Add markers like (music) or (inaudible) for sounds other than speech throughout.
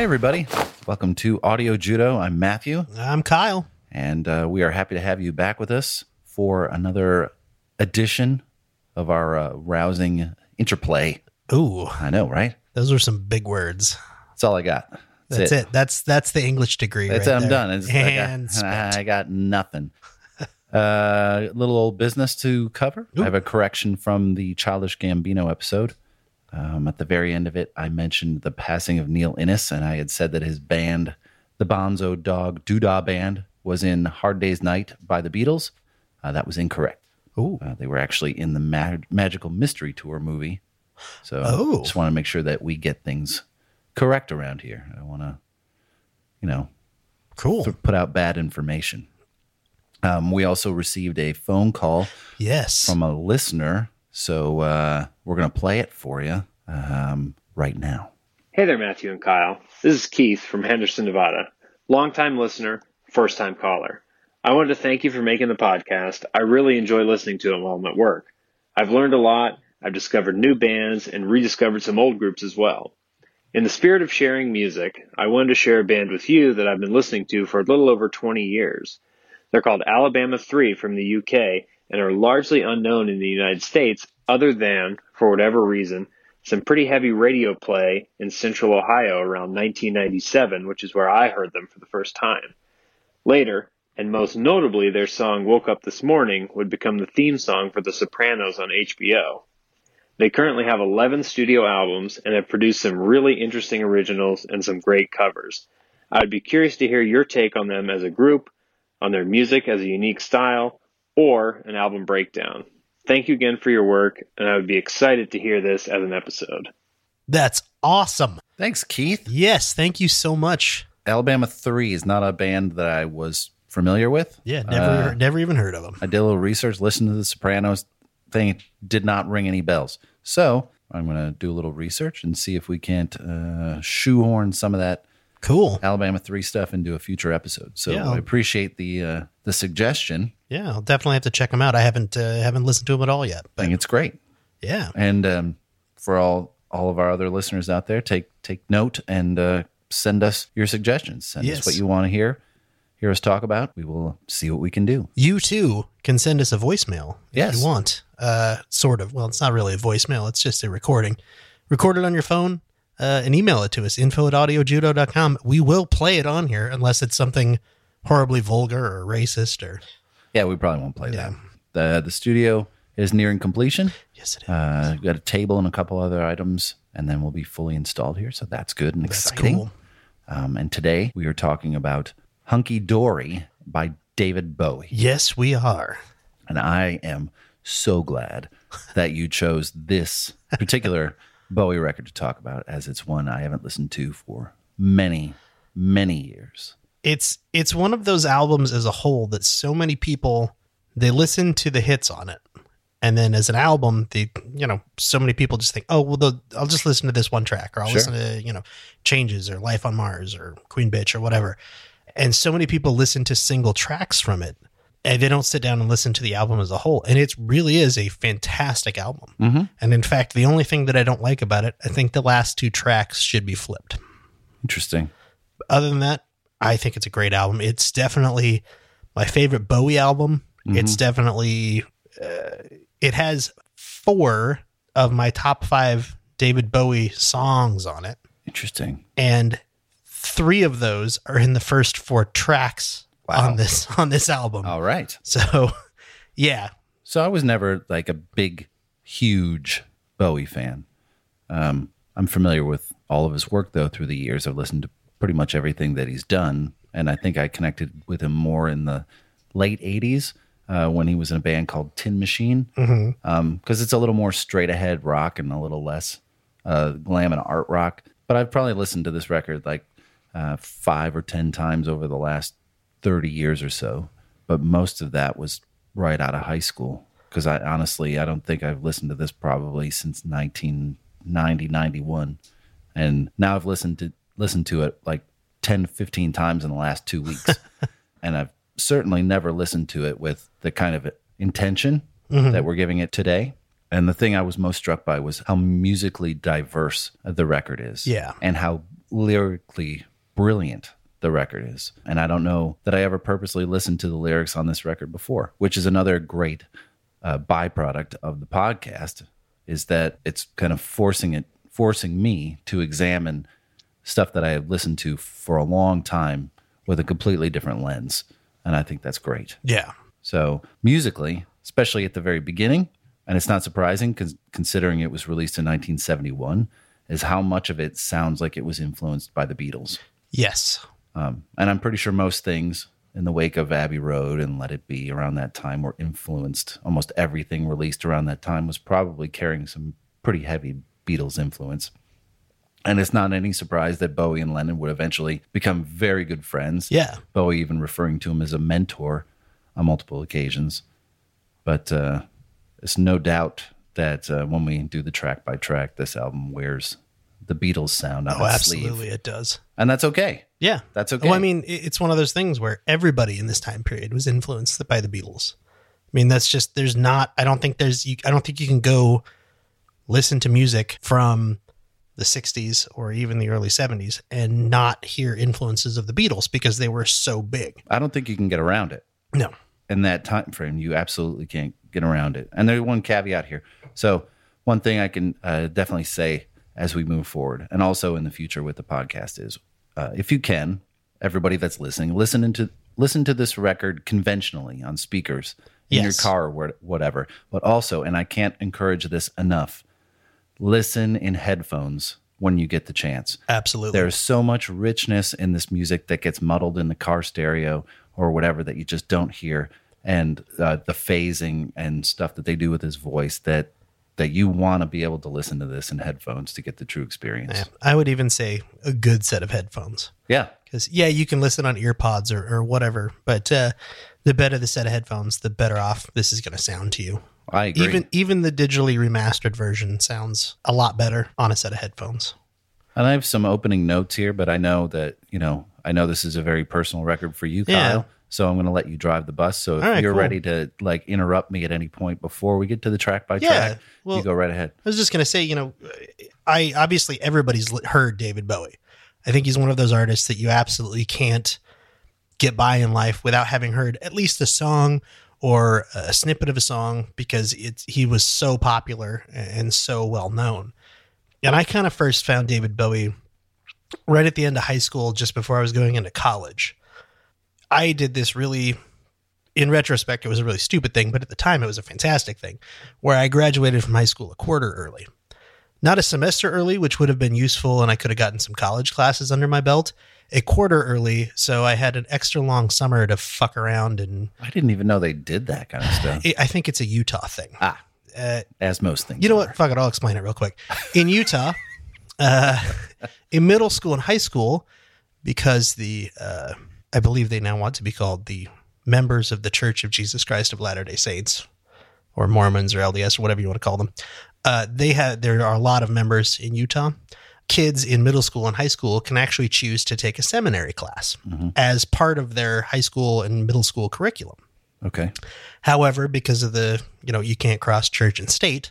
Hi, everybody. Welcome to Audio Judo. I'm Matthew, I'm Kyle. and uh, we are happy to have you back with us for another edition of our uh, rousing interplay. Ooh, I know, right? those are some big words. That's all I got. That's it. That's that's the English degree. That's right I'm there. done. It's, and I, got. (laughs) I got nothing. (laughs) uh, little old business to cover. I have a correction from the Childish Gambino episode. Um, at the very end of it, I mentioned the passing of Neil Innes, and I had said that his band, the Bonzo Dog Doodah Band, was in Hard Day's Night by the Beatles. Uh, that was incorrect. Uh, they were actually in the Ma- Magical Mystery Tour movie. So Oh. just want to make sure that we get things correct around here. I don't want to, you know, cool. put out bad information. Um, we also received a phone call Yes. from a listener, so uh, we're going to play it for you um, right now. Hey there, Matthew and Kyle. This is Keith from Henderson, Nevada. Longtime listener, first time caller. I wanted to thank you for making the podcast. I really enjoy listening to it while I'm at work. I've learned a lot, I've discovered new bands, and rediscovered some old groups as well. In the spirit of sharing music, I wanted to share a band with you that I've been listening to for a little over 20 years. They're called Alabama 3 from the UK and are largely unknown in the United States other than, for whatever reason, some pretty heavy radio play in central Ohio around 1997, which is where I heard them for the first time. Later, and most notably their song Woke Up This Morning would become the theme song for The Sopranos on HBO. They currently have 11 studio albums and have produced some really interesting originals and some great covers. I'd be curious to hear your take on them as a group, on their music as a unique style, or an album breakdown. Thank you again for your work, and I would be excited to hear this as an episode. That's awesome. Thanks, Keith. Yes. Thank you so much. Alabama 3 is not a band that I was familiar with. Yeah. Never Uh, never even heard of them. I did a little research, listened to the Sopranos thing, it did not ring any bells. So I'm going to do a little research and see if we can't uh, shoehorn some of that Cool. Alabama 3 stuff into a future episode. So Yeah. I appreciate the uh, the suggestion. Yeah. I'll definitely have to check them out. I haven't uh, haven't listened to them at all yet. I But think it's great. yeah. And um, for all all of our other listeners out there, take take note and uh, send us your suggestions. Send Yes. us what you want to hear hear us talk about. We will see what we can do. You too can send us a voicemail if Yes. you want. Uh, sort of. Well, it's not really a voicemail. It's just a recording. Record it on your phone uh, and email it to us, info at audiojudo.com. We will play it on here unless it's something horribly vulgar or racist or. Yeah, we probably won't play that. The the studio is nearing completion. Yes, it is. Uh, we've got a table and a couple other items, and then we'll be fully installed here. So that's good and That's exciting. cool. Um, and today we are talking about Hunky Dory by David Bowie. Yes, we are. And I am so glad that you chose this particular (laughs) Bowie record to talk about, as it's one I haven't listened to for many, many years. It's it's one of those albums as a whole that so many people they listen to the hits on it. And then as an album, the you know, so many people just think, oh well, the, I'll just listen to this one track, or I'll Sure. listen to you know, Changes or Life on Mars or Queen Bitch or whatever. And so many people listen to single tracks from it, and they don't sit down and listen to the album as a whole. And it really is a fantastic album. Mm-hmm. And in fact, the only thing that I don't like about it, I think the last two tracks should be flipped Interesting. other than that, I think it's a great album. It's definitely my favorite Bowie album. It's definitely uh, it has four of my top five David Bowie songs on it, Interesting. and three of those are in the first four tracks Wow. on this (laughs) on this album. All right. So, (laughs) yeah, So I was never like a big, huge Bowie fan. Um, I'm familiar with all of his work though through the years. I've listened to pretty much everything that he's done, and I think I connected with him more in the late '80s uh, when he was in a band called Tin Machine, because it's a little more straight ahead rock and a little less uh, glam and art rock. But I've probably listened to this record like uh, five or ten times over the last 30 years or so. But most of that was right out of high school. Because I honestly, I don't think I've listened to this probably since 1990, 91. And now I've listened to listened to it like 10, 15 times in the last two weeks. (laughs) and I've certainly never listened to it with the kind of intention mm-hmm. that we're giving it today. And the thing I was most struck by was how musically diverse the record is. Yeah. And how lyrically brilliant the record is. And I don't know that I ever purposely listened to the lyrics on this record before, which is another great uh, byproduct of the podcast is that it's kind of forcing it forcing me to examine stuff that I have listened to for a long time with a completely different lens. And I think that's great. yeah, So musically, especially at the very beginning, and it's not surprising considering it was released in 1971, is how much of it sounds like it was influenced by the Beatles. yes, Um, and I'm pretty sure most things in the wake of Abbey Road and Let It Be around that time were influenced. Almost everything released around that time was probably carrying some pretty heavy Beatles influence. And it's not any surprise that Bowie and Lennon would eventually become very good friends. yeah, Bowie even referring to him as a mentor on multiple occasions. But uh, it's no doubt that uh, when we do the track by track, this album wears the Beatles sound on oh, its absolutely, sleeve, it does. and that's okay. Yeah, That's okay. Well, I mean, it's one of those things where everybody in this time period was influenced by the Beatles. I mean, that's just there's not. I don't think there's. You, I don't think you can go listen to music from the 60s or even the early 70s and not hear influences of the Beatles because they were so big. I don't think you can get around it No. in that time frame. You absolutely can't get around it. And there's one caveat here. So one thing I can uh, definitely say as we move forward, and also in the future with the podcast, is uh, if you can, everybody that's listening, listen into listen to this record conventionally on speakers in your car or whatever. But also, and I can't encourage this enough, listen in headphones when you get the chance. Absolutely. There's so much richness in this music that gets muddled in the car stereo or whatever that you just don't hear, and uh, the phasing and stuff that they do with his voice that that you want to be able to listen to this in headphones to get the true experience. I would even say a good set of headphones. Yeah, Because yeah, you can listen on earpods or, or whatever, but uh, the better the set of headphones, the better off this is going to sound to you. I agree. Even even the digitally remastered version sounds a lot better on a set of headphones. and I have some opening notes here, but I know that you know I know this is a very personal record for you, Yeah. So I'm going to let you drive the bus. So if right, you're cool. ready to like interrupt me at any point before we get to the track by Yeah, track, well- you go right ahead. I was just going to say, you know, I obviously everybody's heard David Bowie. I think he's one of those artists that you absolutely can't get by in life without having heard at least a song or a snippet of a song because it's he was so popular and so well known. And I kind of first found David Bowie right at the end of high school, just before I was going into college. I did this really, in retrospect, it was a really stupid thing, but at the time it was a fantastic thing, where I graduated from high school a quarter early. Not a semester early, which would have been useful, and I could have gotten some college classes under my belt. A quarter early, so I had an extra long summer to fuck around, and I didn't even know they did that kind of stuff. I think it's a Utah thing. ah, Uh, as most things. you know are. what? Fuck it. I'll explain it real quick. In Utah, uh, (laughs) in middle school and high school, because the, uh, I believe they now want to be called the members of the Church of Jesus Christ of Latter day Saints or Mormons or LDS or whatever you want to call them. Uh, they have, there are a lot of members in Utah. Kids in middle school and high school can actually choose to take a seminary class as part of their high school and middle school curriculum. Okay. However, because of the, you know, you can't cross church and state,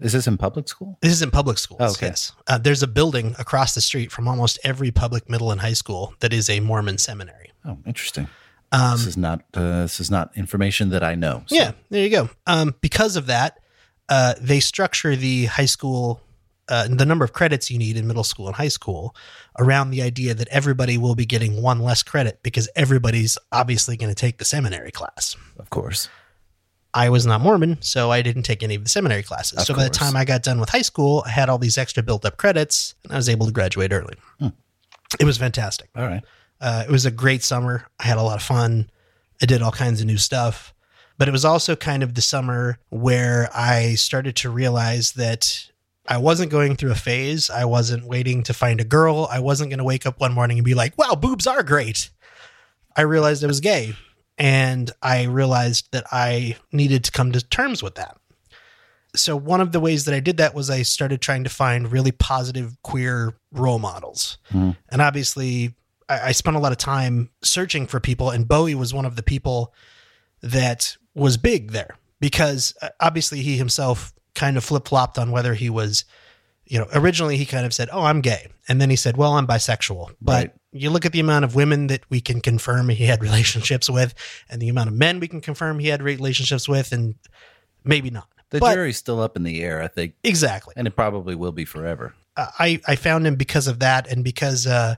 Is this in public school? this is in public schools. Oh, okay. Yes. Uh, there's a building across the street from almost every public middle and high school that is a Mormon seminary. Oh, interesting. Um, this is not uh, this is not information that I know. so- Yeah, there you go. Um, because of that, uh, they structure the high school uh, the number of credits you need in middle school and high school around the idea that everybody will be getting one less credit because everybody's obviously going to take the seminary class. Of course. I was not Mormon, so I didn't take any of the seminary classes. Of so by the time I got done with high school, I had all these extra built up credits and I was able to graduate early. Hmm. It was fantastic. All right. Uh, it was a great summer. I had a lot of fun. I did all kinds of new stuff. But it was also kind of the summer where I started to realize that I wasn't going through a phase. I wasn't waiting to find a girl. I wasn't going to wake up one morning and be like, wow, boobs are great. I realized I was gay. And I realized that I needed to come to terms with that. So, one of the ways that I did that was I started trying to find really positive queer role models. Mhm. And obviously, I, I spent a lot of time searching for people, and Bowie was one of the people that was big there because uh, obviously he himself kind of flip flopped on whether he was, you know, originally he kind of said, Oh, I'm gay. And then he said, Well, I'm bisexual. But Right. you look at the amount of women that we can confirm he had (laughs) relationships with and the amount of men we can confirm he had relationships with, and maybe not. The But- jury's still up in the air, I think, Exactly. and it probably will be forever. I, I found him because of that and because uh,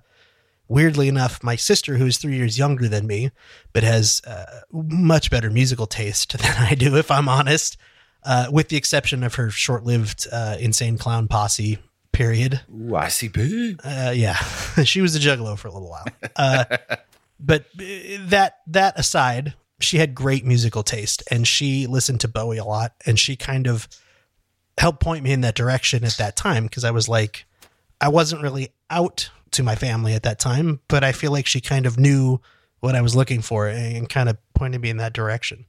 weirdly enough my sister who is three years younger than me but has uh, much better musical taste (laughs) than i do if i'm honest uh, with the exception of her short-lived uh, insane clown posse period. Ooh, ICP. uh, yeah. (laughs) She was a juggalo for a little while. Uh, (laughs) but uh, that that aside she had great musical taste and she listened to bowie a lot and she kind of helped point me in that direction at that time because i was like i wasn't really out to my family at that time but i feel like she kind of knew what i was looking for and kind of pointed me in that direction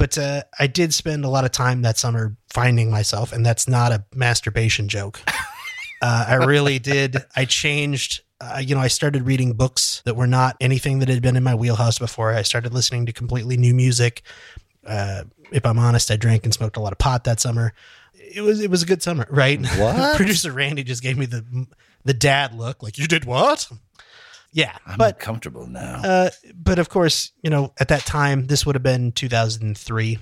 but uh, i did spend a lot of time that summer finding myself and that's not a masturbation joke (laughs) uh, I really did. I changed. Uh, you know, I started reading books that were not anything that had been in my wheelhouse before. I started listening to completely new music. Uh, if I'm honest, I drank and smoked a lot of pot that summer. It was it was a good summer, right? What? (laughs) Producer Randy just gave me the the dad look, like you did what? Yeah, I'm but uncomfortable now. uh, but of course, you know, at that time, this would have been 2003.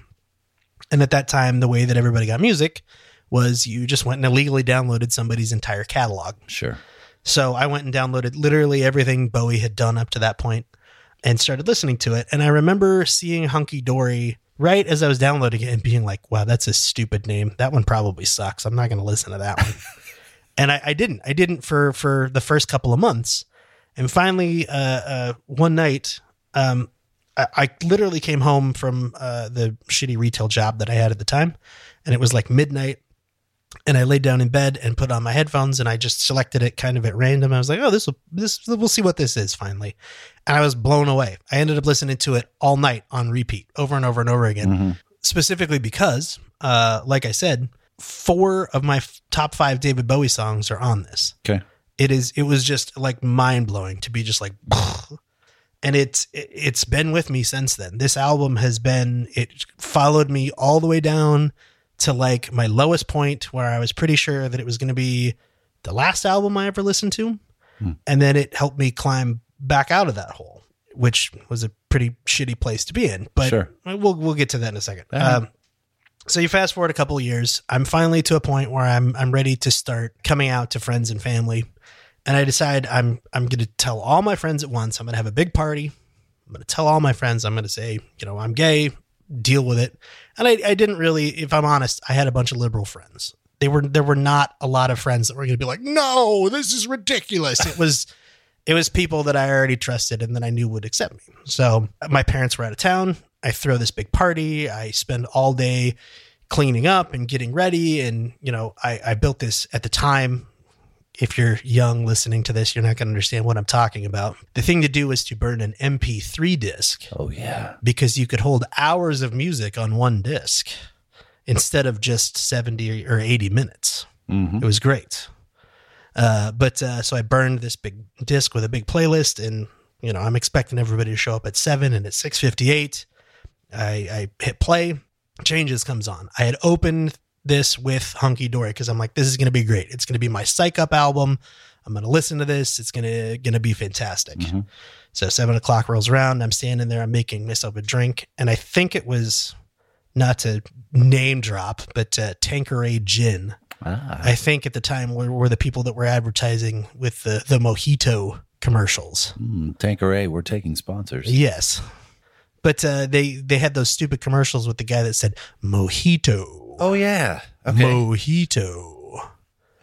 And at that time, the way that everybody got music was you just went and illegally downloaded somebody's entire catalog. sure. So I went and downloaded literally everything Bowie had done up to that point and started listening to it. And I remember seeing Hunky Dory right as I was downloading it and being like, wow, that's a stupid name. That one probably sucks. I'm not going to listen to that one. (laughs) and I, I didn't. I didn't for for the first couple of months. And finally, uh, uh, one night, um, I, I literally came home from uh, the shitty retail job that I had at the time, and it was like midnight. And I laid down in bed and put on my headphones, and I just selected it kind of at random. I was like, "Oh, this will this we'll see what this is." Finally, and I was blown away. I ended up listening to it all night on repeat, over and over and over again Mhm. specifically because, uh, like I said, four of my f- top five David Bowie songs are on this. Okay. It is. It was just like mind blowing to be just like, (laughs) and it's it- it's been with me since then. This album has been it followed me all the way down to like my lowest point where I was pretty sure that it was going to be the last album I ever listened to, Hmm. and then it helped me climb back out of that hole, which was a pretty shitty place to be in. But Sure. we'll we'll get to that in a second. Um, so you fast forward a couple years, I'm finally to a point where I'm I'm ready to start coming out to friends and family, and I decide I'm I'm going to tell all my friends at once. I'm going to have a big party. I'm going to tell all my friends. I'm going to say, you know, I'm gay. Deal with it. And I, I didn't really, if I'm honest, I had a bunch of liberal friends. They were there were not a lot of friends that were going to be like, no, this is ridiculous. It was it was people that I already trusted and that I knew would accept me. So my parents were out of town. I throw this big party. I spend all day cleaning up and getting ready. And, you know, I, I built this at the time. If you're young listening to this, you're not going to understand what I'm talking about. The thing to do was to burn an MP3 disc Oh yeah. because you could hold hours of music on one disc instead of just 70 or 80 minutes. hmm It was great. Uh, but uh, so I burned this big disc with a big playlist, and you know I'm expecting everybody to show up at seven, and at six fifty eight, I, I hit play. Changes comes on. I had opened this with Hunky Dory because I'm like, this is going to be great. It's going to be my psych up album. I'm going to listen to this. It's going to going to be fantastic. Mhm. So seven o'clock rolls around. I'm standing there. I'm making myself a drink, and I think it was not to name drop, but uh, Tanqueray Gin Ah, I think at the time were, were the people that were advertising with the the mojito commercials. mm, Tanqueray, we're taking sponsors. Yes, but uh, they they had those stupid commercials with the guy that said mojito, Oh yeah. Okay. mojito.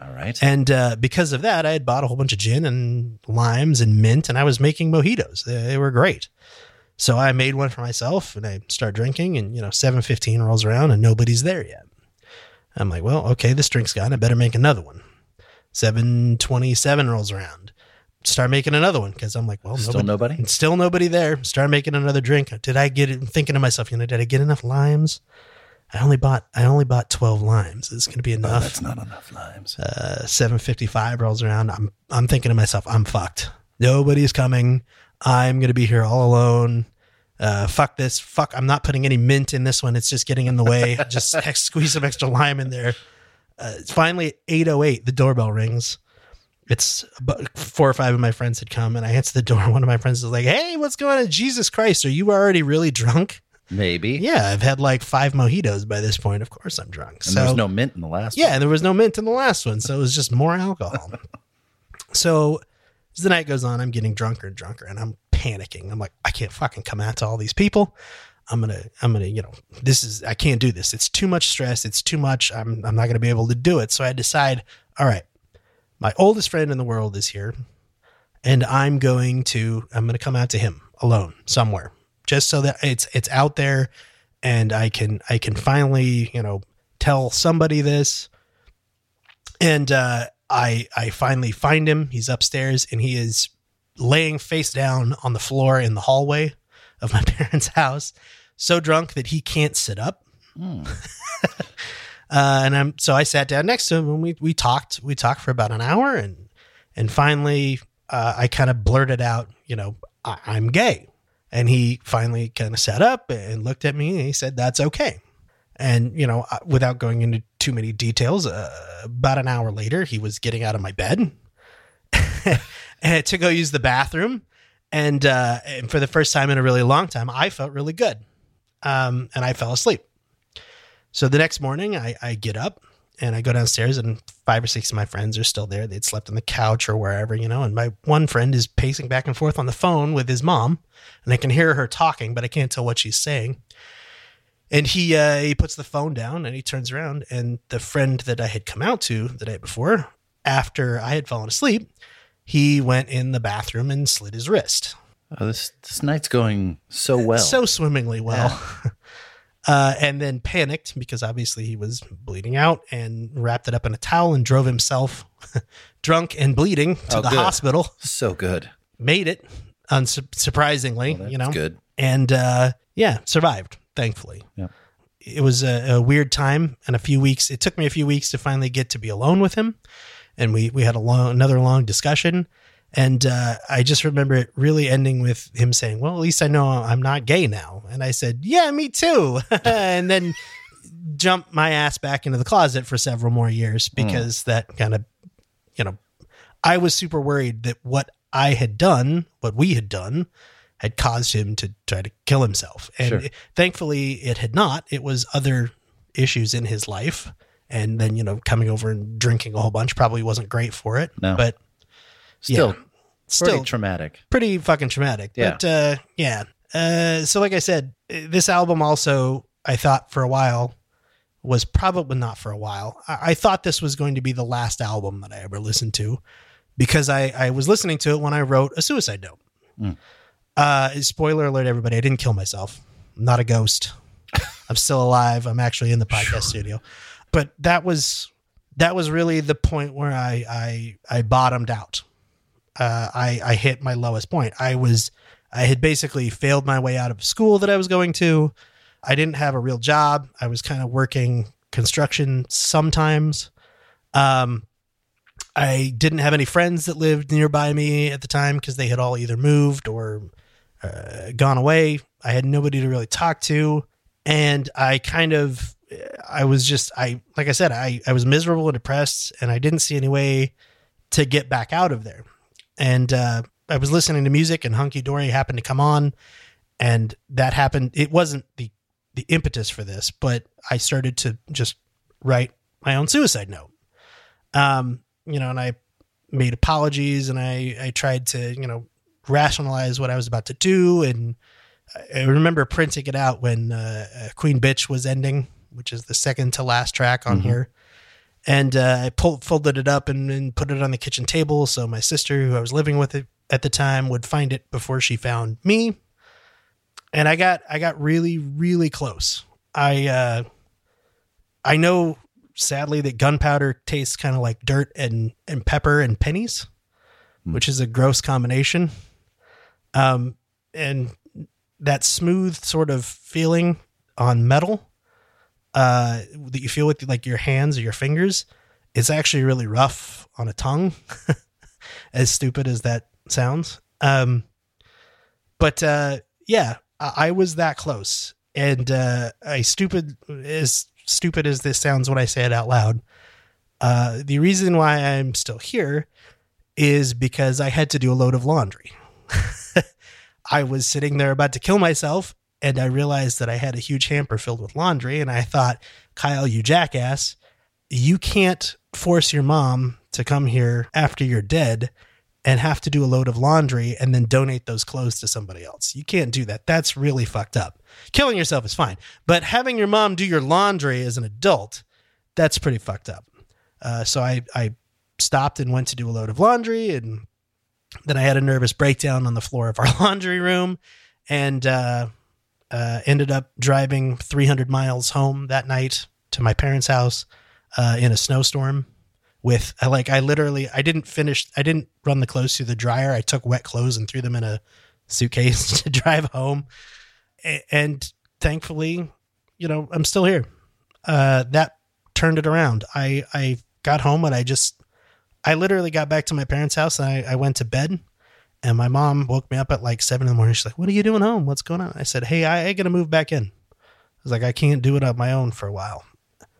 All right. And uh, because of that, I had bought a whole bunch of gin and limes and mint, and I was making mojitos. They, they were great. So I made one for myself, and I start drinking. And you know, seven fifteen rolls around, and nobody's there yet. I'm like, well, okay, this drink's gone. I better make another one. Seven twenty seven rolls around. Start making another one because I'm like, well, Still nobody? Still nobody there. Start making another drink. Did I get it? I'm thinking to myself, you know, did I get enough limes? I only bought I only bought twelve limes. Is going to be Oh, enough? that's not enough limes. uh, 755 rolls around i'm i'm thinking to myself i'm fucked nobody's coming i'm gonna be here all alone uh, fuck this fuck i'm not putting any mint in this one it's just getting in the way (laughs) just squeeze some extra lime in there uh, finally 808 the doorbell rings it's about four or five of my friends had come and i answer the door (laughs) one of my friends is like hey what's going on jesus christ are you already really drunk Maybe. yeah i've had like five mojitos by this point of course i'm drunk And there's no mint in the last yeah, and there was no mint in the last one, so it was just more alcohol. (laughs) so as the night goes on, I'm getting drunker and drunker, and I'm panicking. I'm like, I can't fucking come out to all these people. I'm gonna, I'm gonna, you know, this is, I can't do this. It's too much stress. It's too much. I'm, I'm not gonna be able to do it. So I decide, all right, my oldest friend in the world is here, and I'm going to, I'm gonna come out to him alone somewhere, just so that it's, it's out there, and I can, I can finally, you know, tell somebody this and uh, I I finally find him. He's upstairs and he is laying face down on the floor in the hallway of my (laughs) parents' house, so drunk that he can't sit up. (laughs) uh, and I'm so I sat down next to him and we we talked. We talked for about an hour and and finally uh, I kind of blurted out, you know, I, I'm gay. And he finally kind of sat up and looked at me and he said, "That's okay." And, you know, uh, without going into too many details, uh, about an hour later, he was getting out of my bed (laughs) to go use the bathroom. And, uh, and for the first time in a really long time, I felt really good. Um, and I fell asleep. So the next morning, I, I get up and I go downstairs, and five or six of my friends are still there. They'd slept on the couch or wherever, you know. And my one friend is pacing back and forth on the phone with his mom, and I can hear her talking, but I can't tell what she's saying and he uh, he puts the phone down and he turns around and the friend that I had come out to the night before, after I had fallen asleep, he went in the bathroom and slit his wrist. Oh, this this night's going so well. so swimmingly well. (laughs) uh, and then panicked because obviously he was bleeding out and wrapped it up in a towel and drove himself (laughs) drunk and bleeding to Oh, the good. hospital. so good. Made it, unsurprisingly, Well, you know. good. and uh, yeah, survived. Thankfully, Yep. it was a, a weird time and a few weeks. It took me a few weeks to finally get to be alone with him, and we we had a long another long discussion. And uh, I just remember it really ending with him saying, "Well, at least I know I'm not gay now." And I said, "Yeah, me too." (laughs) and then jumped my ass back into the closet for several more years because that kind of, you know, I was super worried that what I had done, what we had done, had caused him to try to kill himself. And Sure. it- thankfully, it had not. It was other issues in his life. And then, you know, coming over and drinking a whole bunch probably wasn't great for it. No. But Still, yeah, pretty traumatic. pretty fucking traumatic. Yeah. But uh, yeah. Uh, so, like I said, this album also, I thought for a while, was probably not for a while. I, I thought this was going to be the last album that I ever listened to because I, I was listening to it when I wrote a suicide note. Mm. Uh, spoiler alert, everybody, I didn't kill myself. I'm not a ghost. (laughs) I'm still alive. I'm actually in the podcast studio. But that was that was really the point where I I, I bottomed out uh, I, I hit my lowest point. I was, I had basically failed my way out of school that I was going to. I didn't have a real job. I was kind of working construction sometimes. Um, I didn't have any friends that lived nearby me at the time because they had all either moved or uh, gone away. I had nobody to really talk to. And I kind of, I was just, I, like I said, I, I was miserable and depressed and I didn't see any way to get back out of there and uh, I was listening to music, and Hunky Dory happened to come on, and that happened. It wasn't the the impetus for this, but I started to just write my own suicide note, Um, you know, and I made apologies and I I tried to you know rationalize what I was about to do, and I remember printing it out when uh, Queen Bitch was ending, which is the second to last track on here. And uh, I pulled, folded it up and, and put it on the kitchen table so my sister, who I was living with it at the time, would find it before she found me. And I got I got really really close. I uh, I know sadly that gunpowder tastes kind of like dirt and and pepper and pennies, which is a gross combination. Um, and that smooth sort of feeling on metal uh, that you feel with like your hands or your fingers it's actually really rough on a tongue. (laughs) as stupid as that sounds. Um, but uh, yeah, I, I was that close, and uh, I stupid as stupid as this sounds when I say it out loud. Uh, the reason why I'm still here is because I had to do a load of laundry. (laughs) I was sitting there about to kill myself, and I realized that I had a huge hamper filled with laundry. And I thought, Kyle, you jackass, you can't force your mom to come here after you're dead and have to do a load of laundry and then donate those clothes to somebody else. You can't do that. That's really fucked up. Killing yourself is fine, but having your mom do your laundry as an adult, that's pretty fucked up. Uh, so I, I stopped and went to do a load of laundry and then I had a nervous breakdown on the floor of our (laughs) laundry room and uh, uh, ended up driving 300 miles home that night to my parents' house uh, in a snowstorm. With I like I literally I didn't finish I didn't run the clothes through the dryer. I took wet clothes and threw them in a suitcase (laughs) to drive home, A- and thankfully, you know I'm still here. Uh, that turned it around. I I got home and I just I literally got back to my parents' house and I, I went to bed. And my mom woke me up at like seven in the morning. She's like, What are you doing home? What's going on? I said, Hey, I, I got to move back in. I was like, I can't do it on my own for a while.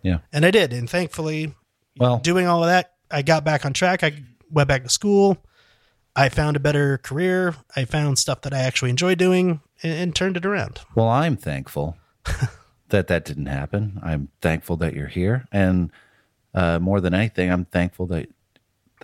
Yeah. And I did. And thankfully, Well, doing all of that, I got back on track. I went back to school. I found a better career. I found stuff that I actually enjoy doing and, and turned it around. Well, I'm thankful (laughs) that that didn't happen. I'm thankful that you're here, and uh, more than anything, I'm thankful that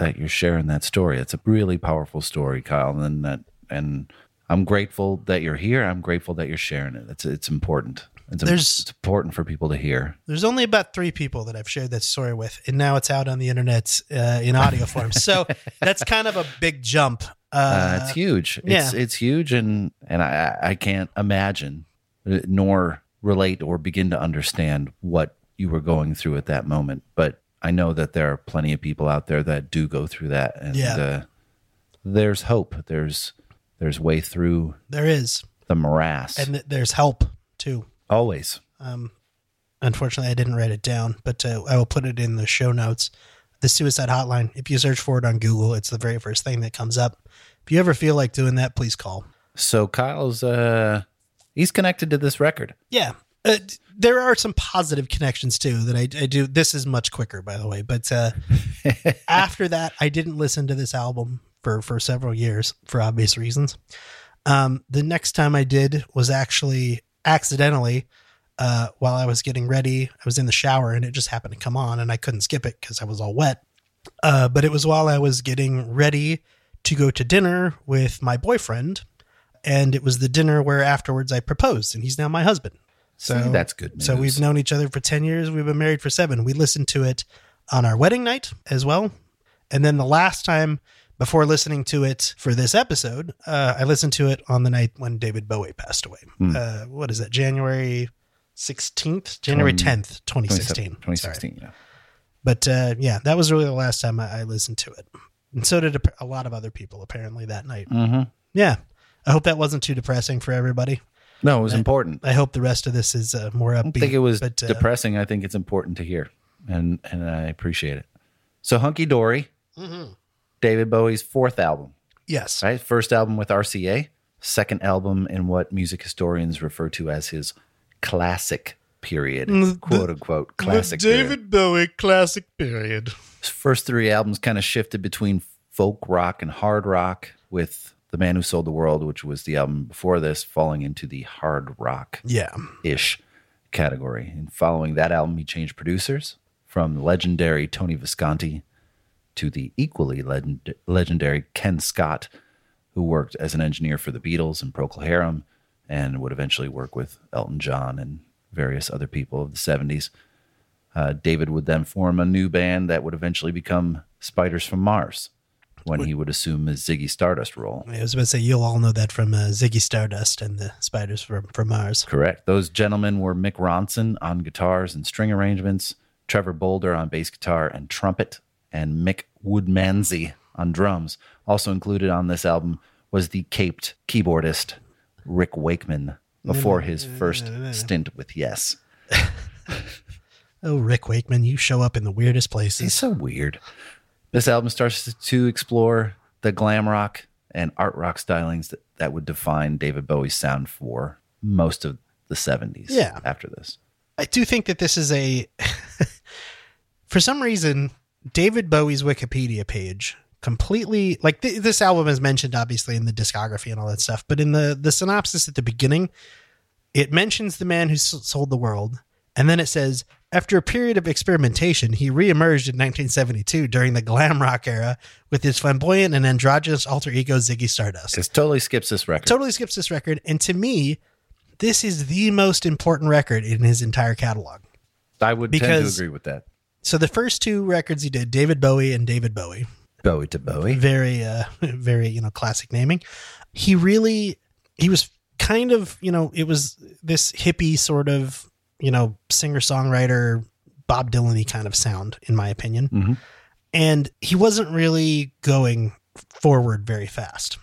that you're sharing that story. It's a really powerful story, Kyle, and that and I'm grateful that you're here. I'm grateful that you're sharing it. It's it's important. It's, There's- it's important for people to hear. There's only about three people that I've shared that story with, and now it's out on the internet uh, in audio form. (laughs) So that's kind of a big jump. Uh, Uh, it's huge. It's yeah. it's huge, and and I I can't imagine uh, nor relate or begin to understand what you were going through at that moment. But I know that there are plenty of people out there that do go through that, and Yeah. uh, there's hope. There's there's way through there is, the morass. and th- there's help too. Always. Um, unfortunately, I didn't write it down, but uh, I will put it in the show notes. The suicide hotline. If you search for it on Google, it's the very first thing that comes up. If you ever feel like doing that, please call. So Kyle's uh he's connected to this record. Yeah. Uh, there are some positive connections too that I, I do. This is much quicker, by the way. But uh, (laughs) after that, I didn't listen to this album for for several years for obvious reasons. Um, the next time I did was actually accidentally uh, while I was getting ready. I was in the shower and it just happened to come on, and I couldn't skip it because I was all wet. Uh, but it was while I was getting ready to go to dinner with my boyfriend, and it was the dinner where afterwards I proposed, and he's now my husband. So See, that's good So we've known each other for ten years. We've been married for seven. We listened to it on our wedding night as well, and then the last time before listening to it for this episode, uh, I listened to it on the night when David Bowie passed away. Hmm. Uh, what is that? January sixteenth, January tenth, twenty sixteen. 2016. yeah. But uh, yeah, that was really the last time I, I listened to it, and so did a, a lot of other people apparently that night. Mhm. Yeah, I hope that wasn't too depressing for everybody. No, it was important. I hope the rest of this is uh, more upbeat. I don't think it was but, uh, depressing. I think it's important to hear, and and I appreciate it. So, Hunky Dory, Mm-hmm. David Bowie's fourth album, Yes, right? First album with RCA, second album in what music historians refer to as his classic period, Mm, quote unquote classic. period. David Bowie classic period. His first three albums kind of shifted between folk rock and hard rock, with The Man Who Sold the World, which was the album before this, falling into the hard rock Yeah, ish category. And following that album, he changed producers from the legendary Tony Visconti to the equally legend- legendary Ken Scott, who worked as an engineer for the Beatles and Procol Harum and would eventually work with Elton John and various other people of the 70s. Uh, David would then form a new band that would eventually become Spiders from Mars when he would assume his Ziggy Stardust role. I was about to say you'll all know that from uh, Ziggy Stardust and the Spiders from from Mars. Correct. Those gentlemen were Mick Ronson on guitars and string arrangements, Trevor Bolder on bass guitar and trumpet, and Mick Woodmansey on drums. Also included on this album was the caped keyboardist Rick Wakeman before his first stint with Yes. (laughs) Oh, Rick Wakeman, you show up in the weirdest places. He's so weird. This album starts to explore the glam rock and art rock stylings that, that would define David Bowie's sound for most of the 70s Yeah. after this. I do think that this is a, (laughs) for some reason, David Bowie's Wikipedia page completely like th- this album is mentioned obviously in the discography and all that stuff, but in the the synopsis at the beginning, it mentions the man who s- sold the world, and then it says after a period of experimentation, he reemerged in 1972 during the glam rock era with his flamboyant and androgynous alter ego Ziggy Stardust It totally skips this record. totally skips this record. And to me, this is the most important record in his entire catalog. I would tend to agree with that. So the first two records he did, David Bowie and David Bowie, Bowie to Bowie. very, uh, (laughs) very, you know, classic naming. He really, he was kind of, you know, it was this hippie sort of, you know, singer songwriter, Bob Dylan kind of sound, in my opinion. Mhm. And he wasn't really going forward very fast.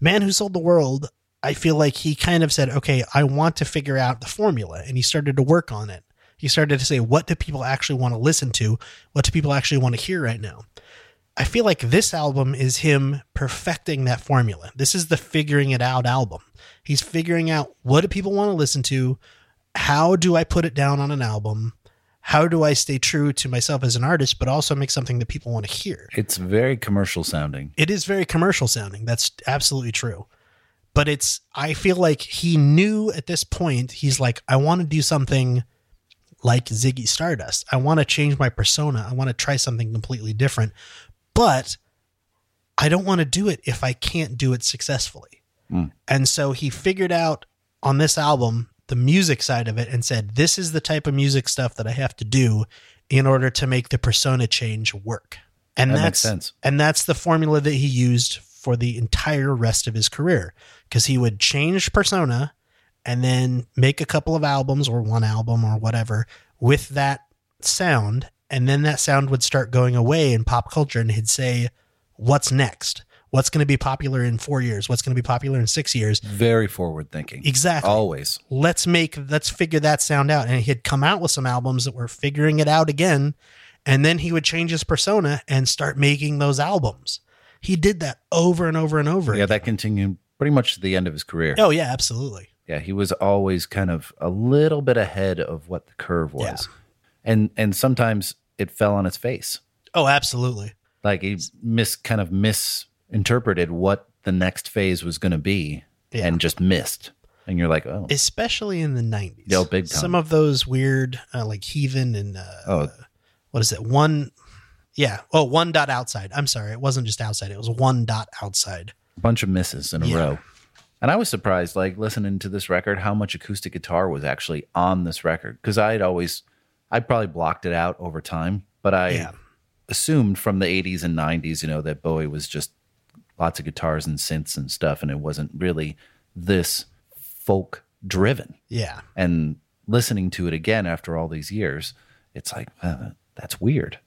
Man Who Sold the World, I feel like he kind of said, okay, I want to figure out the formula. And he started to work on it. He started to say, what do people actually want to listen to? What do people actually want to hear right now? I feel like this album is him perfecting that formula. This is the figuring it out album. He's figuring out what do people want to listen to? How do I put it down on an album? How do I stay true to myself as an artist, but also make something that people want to hear? It's very commercial sounding. It is very commercial sounding. That's absolutely true. But it's, I feel like he knew at this point, he's like, I want to do something like Ziggy Stardust. I want to change my persona. I want to try something completely different. But I don't want to do it if I can't do it successfully. Mm. And so he figured out on this album the music side of it and said, this is the type of music stuff that I have to do in order to make the persona change work. And That that's makes sense. and that's the formula that he used for the entire rest of his career because he would change persona and then make a couple of albums or one album or whatever with that sound and then that sound would start going away in pop culture and he'd say what's next what's going to be popular in 4 years what's going to be popular in 6 years Very forward thinking. exactly Always. let's make let's figure that sound out and he'd come out with some albums that were figuring it out again and then he would change his persona and start making those albums he did that over and over and over Yeah, again. that continued pretty much to the end of his career. oh yeah absolutely Yeah, he was always kind of a little bit ahead of what the curve was. And and sometimes it fell on its face. oh absolutely Like he mis kind of misinterpreted what the next phase was going to be Yeah. and just missed. And you're like, "Oh, especially in the 90s Yeah, big time. some of those weird uh, like heathen and uh, oh, what is it one yeah oh one dot outside i'm sorry it wasn't just outside it was one dot outside a bunch of misses in a Yeah. row." And I was surprised like listening to this record how much acoustic guitar was actually on this record cuz I'd always I probably blocked it out over time, but I Yeah. assumed from the 80s and 90s, you know, that Bowie was just lots of guitars and synths and stuff and it wasn't really this folk driven. yeah And listening to it again after all these years, it's like, uh, that's weird.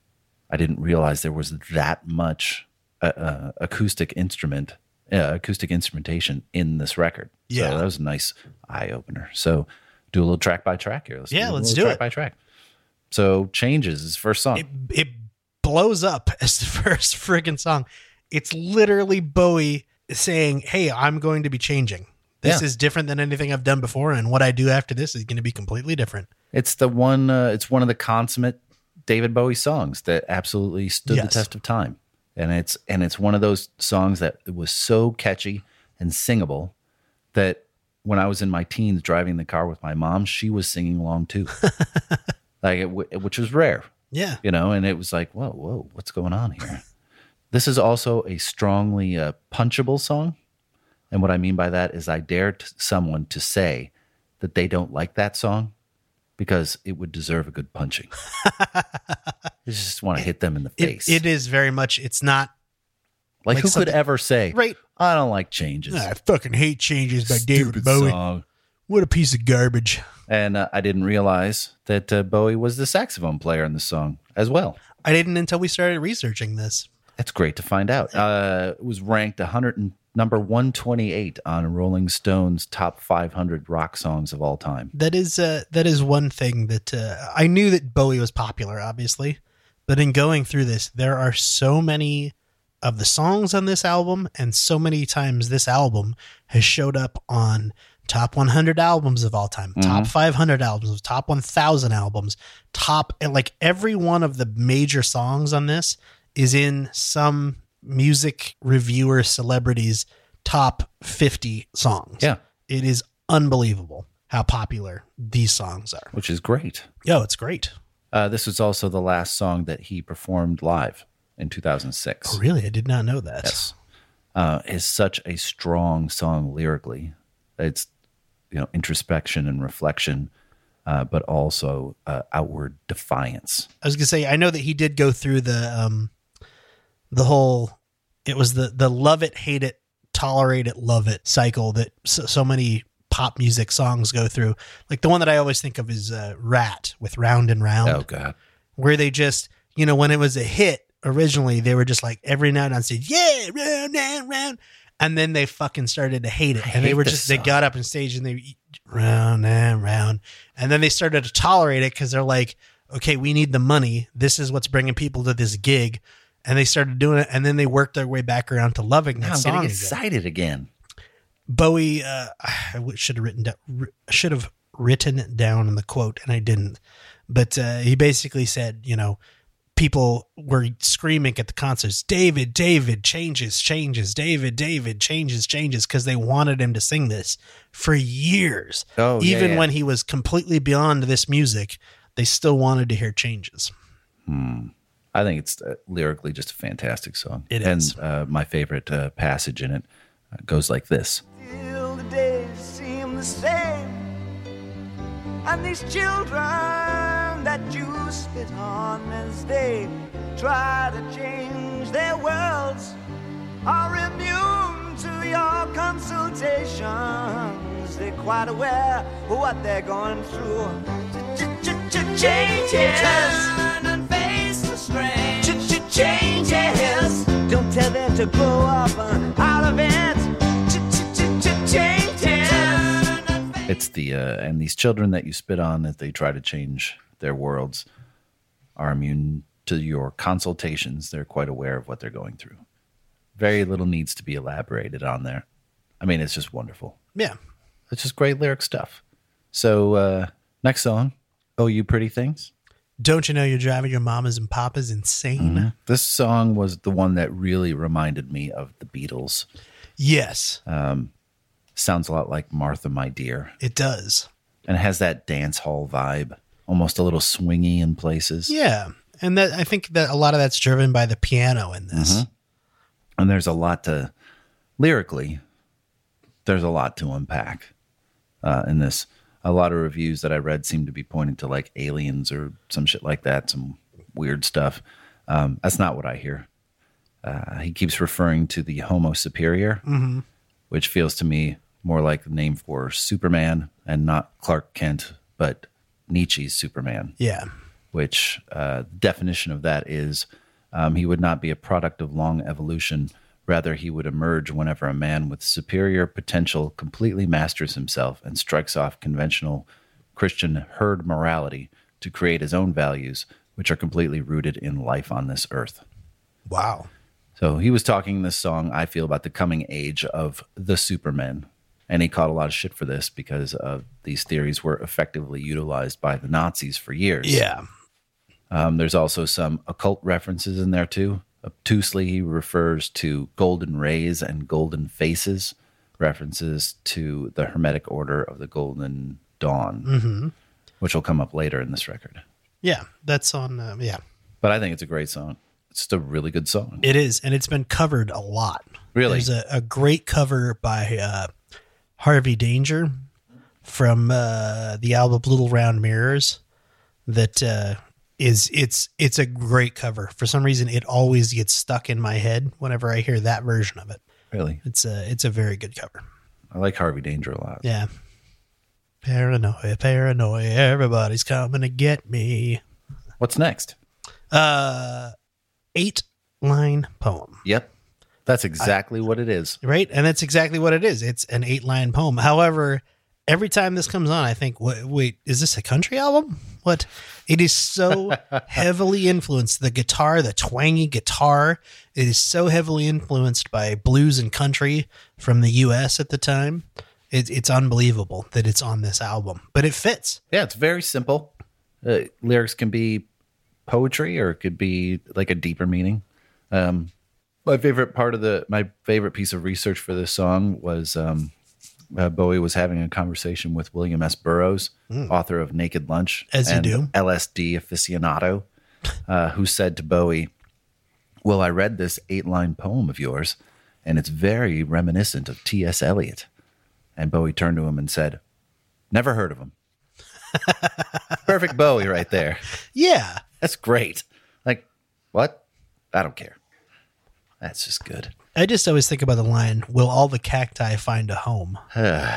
I didn't realize there was that much uh, uh, acoustic instrument, uh, acoustic instrumentation in this record. Yeah. so that was a nice eye opener. So do a little track by track here. Let's Yeah, a let's do track it. by track. So changes is first song. it, it blows up as the (laughs) first friggin' song. It's literally Bowie saying, Hey, I'm going to be changing. This Yeah. is different than anything I've done before, and what I do after this is going to be completely different. It's the one. Uh, it's one of the consummate David Bowie songs that absolutely stood the test of time, and it's and it's one of those songs that it was so catchy and singable that when I was in my teens driving the car with my mom, she was singing along too, (laughs) like it, which was rare. Yeah. you know, and it was like, whoa, whoa, what's going on here? This is also a strongly uh, punchable song. And what I mean by that is I dare t- someone to say that they don't like that song because it would deserve a good punching. (laughs) you just want to hit them in the It, face. it is very much, it's not, like, like who could ever say, Right. I don't like changes. I fucking hate changes by Stupid David Bowie. song. What a piece of garbage. And uh, I didn't realize that uh, Bowie was the saxophone player in the song as well. I didn't until we started researching this. That's great to find out. Uh, it was ranked 100 and, number 128 on Rolling Stone's top 500 rock songs of all time. That is uh, that is one thing that uh, I knew that Bowie was popular, obviously, but in going through this, there are so many of the songs on this album, and so many times this album has showed up on top 100 albums of all time, top 500 albums, top 1,000 albums, top like every one of the major songs on this is in some music reviewer celebrities top 50 songs. Yeah. It is unbelievable how popular these songs are. Which is great. Yo, it's great. Uh, this was also the last song that he performed live in 2006. Oh, really? I did not know that. Yes. Uh, is such a strong song lyrically. It's you know introspection and reflection, uh, but also uh, outward defiance. I was gonna say I know that he did go through the um the whole it was the the love it, hate it, tolerate it, love it cycle that so, so many pop music songs go through. Like the one that I always think of is uh, Ratt with Round and Round. Oh God, where they just, you know, when it was a hit originally, they were just like every night on stage, yeah, round and round. And then they fucking started to hate it. I and they were just, they song. got up on stage and they round and round. And then they started to tolerate it because they're like, okay, we need the money. This is what's bringing people to this gig. And they started doing it. And then they worked their way back around to loving that I'm song. getting excited again. Bowie, uh, I should have written down, should have written it down in the quote, and I didn't. But uh, he basically said, you know, people were screaming at the concerts, "David, David, changes, changes, David, David, changes, changes," because they wanted him to sing this for years. Oh, even yeah. when he was completely beyond this music, they still wanted to hear changes. I think it's uh, lyrically just a fantastic song. It and, is. uh, my favorite uh, passage in it uh, goes like this. Still the days seem the same. And these children that you spit on as they try to change their worlds are immune to your consultations. They're quite aware of what they're going through. Changes. And face the strain. Changes. Don't tell them to grow up out of it. Changes. It's the, uh, and these children that you spit on that they try to change their worlds are immune to your consultations. They're quite aware of what they're going through. Very little needs to be elaborated on there. I mean, it's just wonderful. Yeah, It's just great lyric stuff. So, uh, next song, Oh You Pretty Things. Don't you know you're driving your mamas and papas insane? Mm-hmm. This song was the one that really reminded me of the Beatles. Yes, um, Sounds a lot like Martha, My Dear, it does. and it has that dance hall vibe, almost a little swingy in places. Yeah, and that I think that a lot of that's driven by the piano in this. Mm-hmm. And there's a lot to, lyrically, there's a lot to unpack uh, in this. A lot of reviews that I read seem to be pointing to like aliens or some shit like that, some weird stuff. Um, that's not what I hear. Uh, he keeps referring to the Homo Superior, which feels to me more like the name for Superman and not Clark Kent, but Nietzsche's Superman Yeah, which uh, definition of that is um, he would not be a product of long evolution. Rather, he would emerge whenever a man with superior potential completely masters himself and strikes off conventional Christian herd morality to create his own values, which are completely rooted in life on this earth. wow. So he was talking this song, I feel, about the coming age of the Supermen. And he caught a lot of shit for this because of these theories were effectively utilized by the Nazis for years. Yeah, Um, there's also some occult references in there too. Obtusely, he refers to golden rays and golden faces, references to the Hermetic Order of the Golden Dawn, which will come up later in this record. yeah, that's on. Uh, yeah, But I think it's a great song. It's just a really good song. It is, and it's been covered a lot. Really? There's a, a great cover by uh, Harvey Danger from uh, the album Little Round Mirrors that uh, is it's it's a great cover. For some reason it always gets stuck in my head whenever I hear that version of it. really. It's a it's a very good cover. I like Harvey Danger a lot. Yeah. Paranoia, paranoia, everybody's coming to get me. What's next? Uh eight line poem. Yep. That's exactly what it is. right? And that's exactly what it is. It's an eight line poem. However, every time this comes on, I think, wait, wait, is this a country album? What? It is so (laughs) heavily influenced. The guitar, the twangy guitar, it is so heavily influenced by blues and country from the U.S. at the time. It, it's unbelievable that it's on this album, but it fits. Yeah, it's very simple. Uh, lyrics can be poetry or it could be like a deeper meaning. Um, my favorite part of the my favorite piece of research for this song was um, uh, Bowie was having a conversation with William S. Burroughs, author of Naked Lunch, As you and do. LSD aficionado, uh, who said to Bowie, "Well, I read this eight line poem of yours, and it's very reminiscent of T.S. Eliot." And Bowie turned to him and said, "Never heard of him." (laughs) Perfect Bowie right there. Yeah. That's great. Like, what? I don't care. That's just good. I just always think about the line, Will all the cacti find a home? (sighs)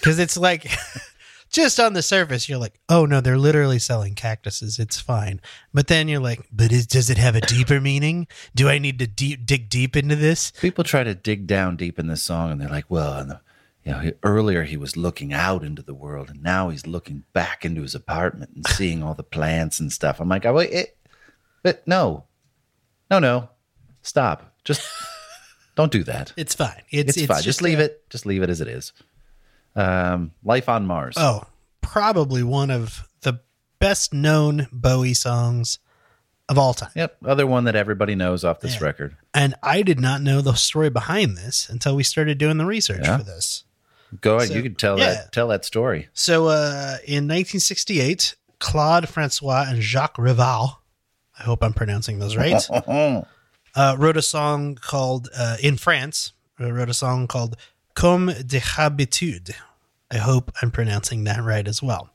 Because it's like, (laughs) just on the surface, you're like, oh no, they're literally selling cactuses. It's fine. But then you're like, but is, does it have a deeper meaning? Do I need to deep, dig deep into this? People try to dig down deep in this song, and they're like, well, and the, you know, he, earlier he was looking out into the world, and now he's looking back into his apartment and (sighs) seeing all the plants and stuff. I'm like, oh, wait, it, but no, no, no, stop. Just don't do that. It's fine. It's, It's, fine. Just, leave it. Just leave it as it is. Um, Life on Mars. Oh, probably one of the best known Bowie songs of all time. Yep. Other one that everybody knows off this Yeah. record. And I did not know the story behind this until we started doing the research Yeah. for this. Go ahead. So, you can tell yeah. that. Tell that story. So uh, in 1968, Claude Francois and Jacques Rival, I hope I'm pronouncing those right, (laughs) uh, wrote a song called, uh, in France, uh, wrote a song called Comme de Habitude. I hope I'm pronouncing that right as well.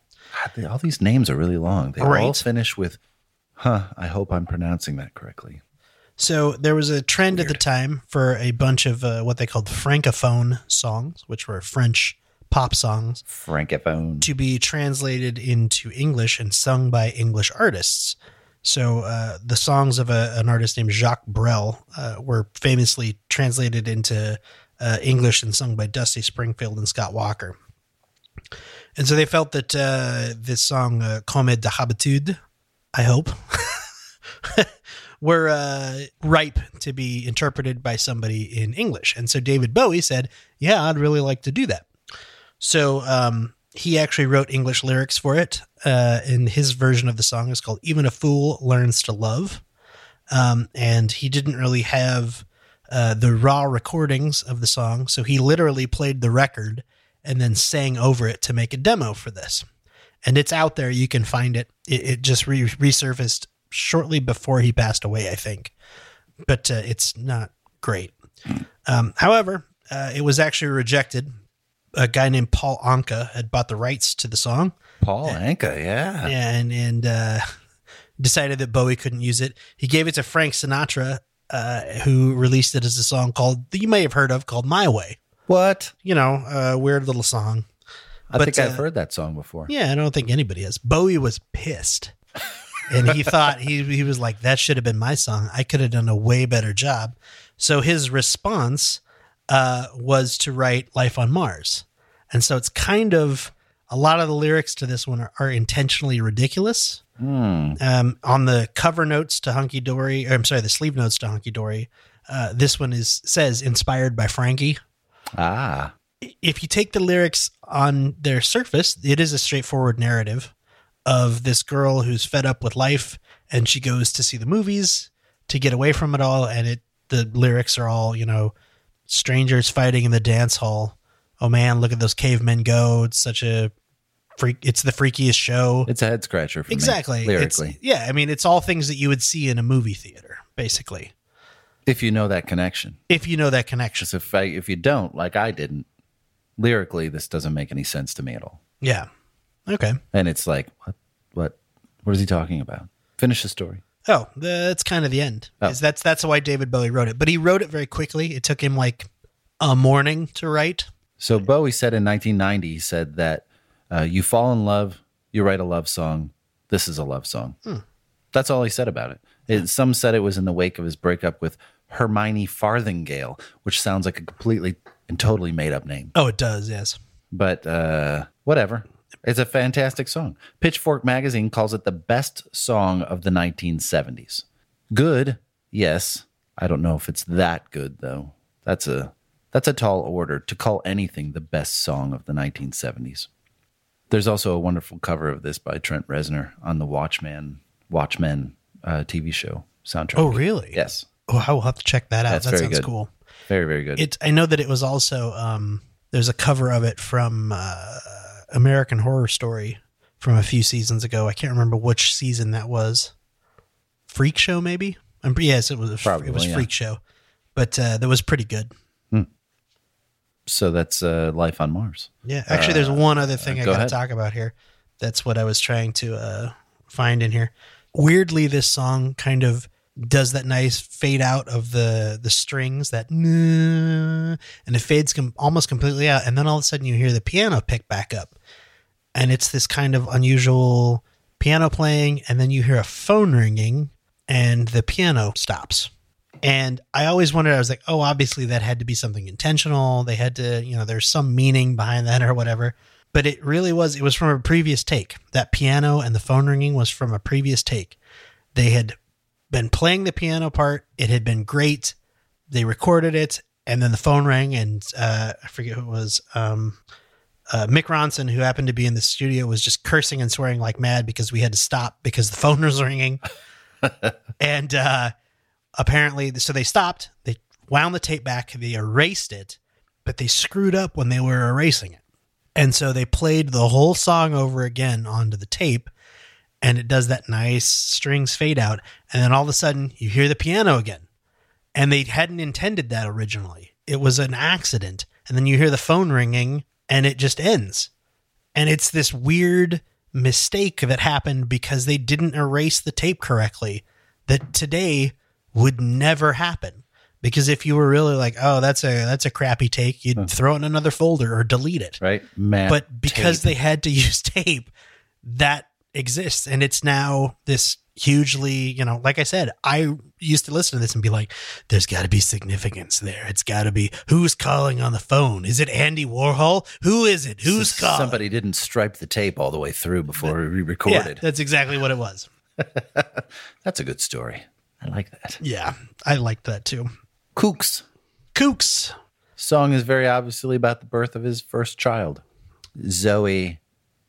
God, all these names are really long. They all Right. finish with, "Huh." I hope I'm pronouncing that correctly. So there was a trend at the time for a bunch of uh, what they called francophone songs, which were French pop songs, Francophone. to be translated into English and sung by English artists. So uh, the songs of a, an artist named Jacques Brel uh, were famously translated into uh, English and sung by Dusty Springfield and Scott Walker. And so they felt that uh, this song, uh, Comme de Habitude, I hope, (laughs) were uh, ripe to be interpreted by somebody in English. And so David Bowie said, Yeah, I'd really like to do that. So um, he actually wrote English lyrics for it. Uh, and his version of the song is called Even a Fool Learns to Love. Um, and he didn't really have uh, the raw recordings of the song. So he literally played the record and then sang over it to make a demo for this. And it's out there. You can find it. It, it just re- resurfaced shortly before he passed away, I think. But uh, it's not great. Um, however, uh, it was actually rejected. A guy named Paul Anka had bought the rights to the song Paul Anka. Yeah. and and uh, (laughs) decided that Bowie couldn't use it. He gave it to Frank Sinatra, uh, who released it as a song called that you may have heard of called "My Way." What? You know, a weird little song. I But, think I've uh, heard that song before. Yeah, I don't think anybody has. Bowie was pissed. and he (laughs) thought he he was like that should have been my song. I could have done a way better job. So his response uh, was to write "Life on Mars," and so it's kind of a lot of the lyrics to this one are, are intentionally ridiculous. Um, on the cover notes to Hunky Dory, or I'm sorry, the sleeve notes to Hunky Dory, uh, this one is says inspired by Frankie Ah. if you take the lyrics on their surface, it is a straightforward narrative of this girl who's fed up with life and she goes to see the movies to get away from it all. And it, the lyrics are all, you know, strangers fighting in the dance hall. Oh man, look at those cavemen go. It's such a freak. It's the freakiest show. It's a head scratcher for exactly. me, It's- lyrically. yeah, I mean, it's all things that you would see in a movie theater, basically, if you know that connection. if you know that connection. If I, if you don't, like I didn't, lyrically, this doesn't make any sense to me at all. Yeah. Okay. And it's like, what, what, what is he talking about? Finish the story. Oh, that's kind of the end. Oh. That's that's why David Bowie wrote it, but he wrote it very quickly. It took him like a morning to write. So Bowie said in 1990, he said that uh, you fall in love, you write a love song. This is a love song. That's all he said about it. it. Some said it was in the wake of his breakup with Hermione Farthingale, which sounds like a completely and totally made up name. Oh, it does. Yes. But uh, whatever. It's a fantastic song. Pitchfork magazine calls it the best song of the 1970s. Good, yes. I don't know if it's that good though. That's a that's a tall order to call anything the best song of the 1970s. There's also a wonderful cover of this by Trent Reznor on the Watchman Watchmen uh, TV show soundtrack. Oh, really? Yes, Oh, I will have to check that out. That's that very sounds good. cool. very very good. It. I know that it was also um, there's a cover of it from uh, American Horror Story from a few seasons ago. I can't remember which season that was. Freak Show, maybe. I'm, yes, it was. Probably, it was yeah. Freak Show, but uh, that was pretty good. so that's uh, Life on Mars. Yeah, actually, there's one other thing I Uh, go got to talk about here. That's what I was trying to uh, find in here. Weirdly, this song kind of does that nice fade out of the the strings, that and it fades com- almost completely out, and then all of a sudden you hear the piano pick back up, and it's this kind of unusual piano playing, and then you hear a phone ringing, and the piano stops. And I always wondered, I was like, oh, obviously that had to be something intentional. They had to, you know, there's some meaning behind that or whatever. But it really was, it was from a previous take. That piano and the phone ringing was from a previous take. They had been playing the piano part, it had been great. They recorded it, and then the phone rang, and uh, I forget who it was. Um, uh, Mick Ronson, who happened to be in the studio, was just cursing and swearing like mad because we had to stop because the phone (laughs) was ringing. (laughs) and uh, apparently, so they stopped. They wound the tape back. They erased it, but they screwed up when they were erasing it. And so they played the whole song over again onto the tape, and it does that nice strings fade out. And then all of a sudden, you hear the piano again. And they hadn't intended that originally. It was an accident. And then you hear the phone ringing, and it just ends. And it's this weird mistake that happened because they didn't erase the tape correctly that today would never happen. Because if you were really like, oh, that's a that's a crappy take, you'd throw it in another folder or delete it. right? Man, But because they had to (laughs) use tape, that exists, and it's now this hugely, you know, like I said, I used to listen to this and be like, "There's got to be significance there. It's got to be who's calling on the phone? Is it Andy Warhol? Who is it? Who's calling?" somebody didn't stripe the tape all the way through before we recorded. Yeah, that's exactly what it was. (laughs) That's a good story. I like that. Yeah, I liked that too. Kooks Kooks. song is very obviously about the birth of his first child, Zowie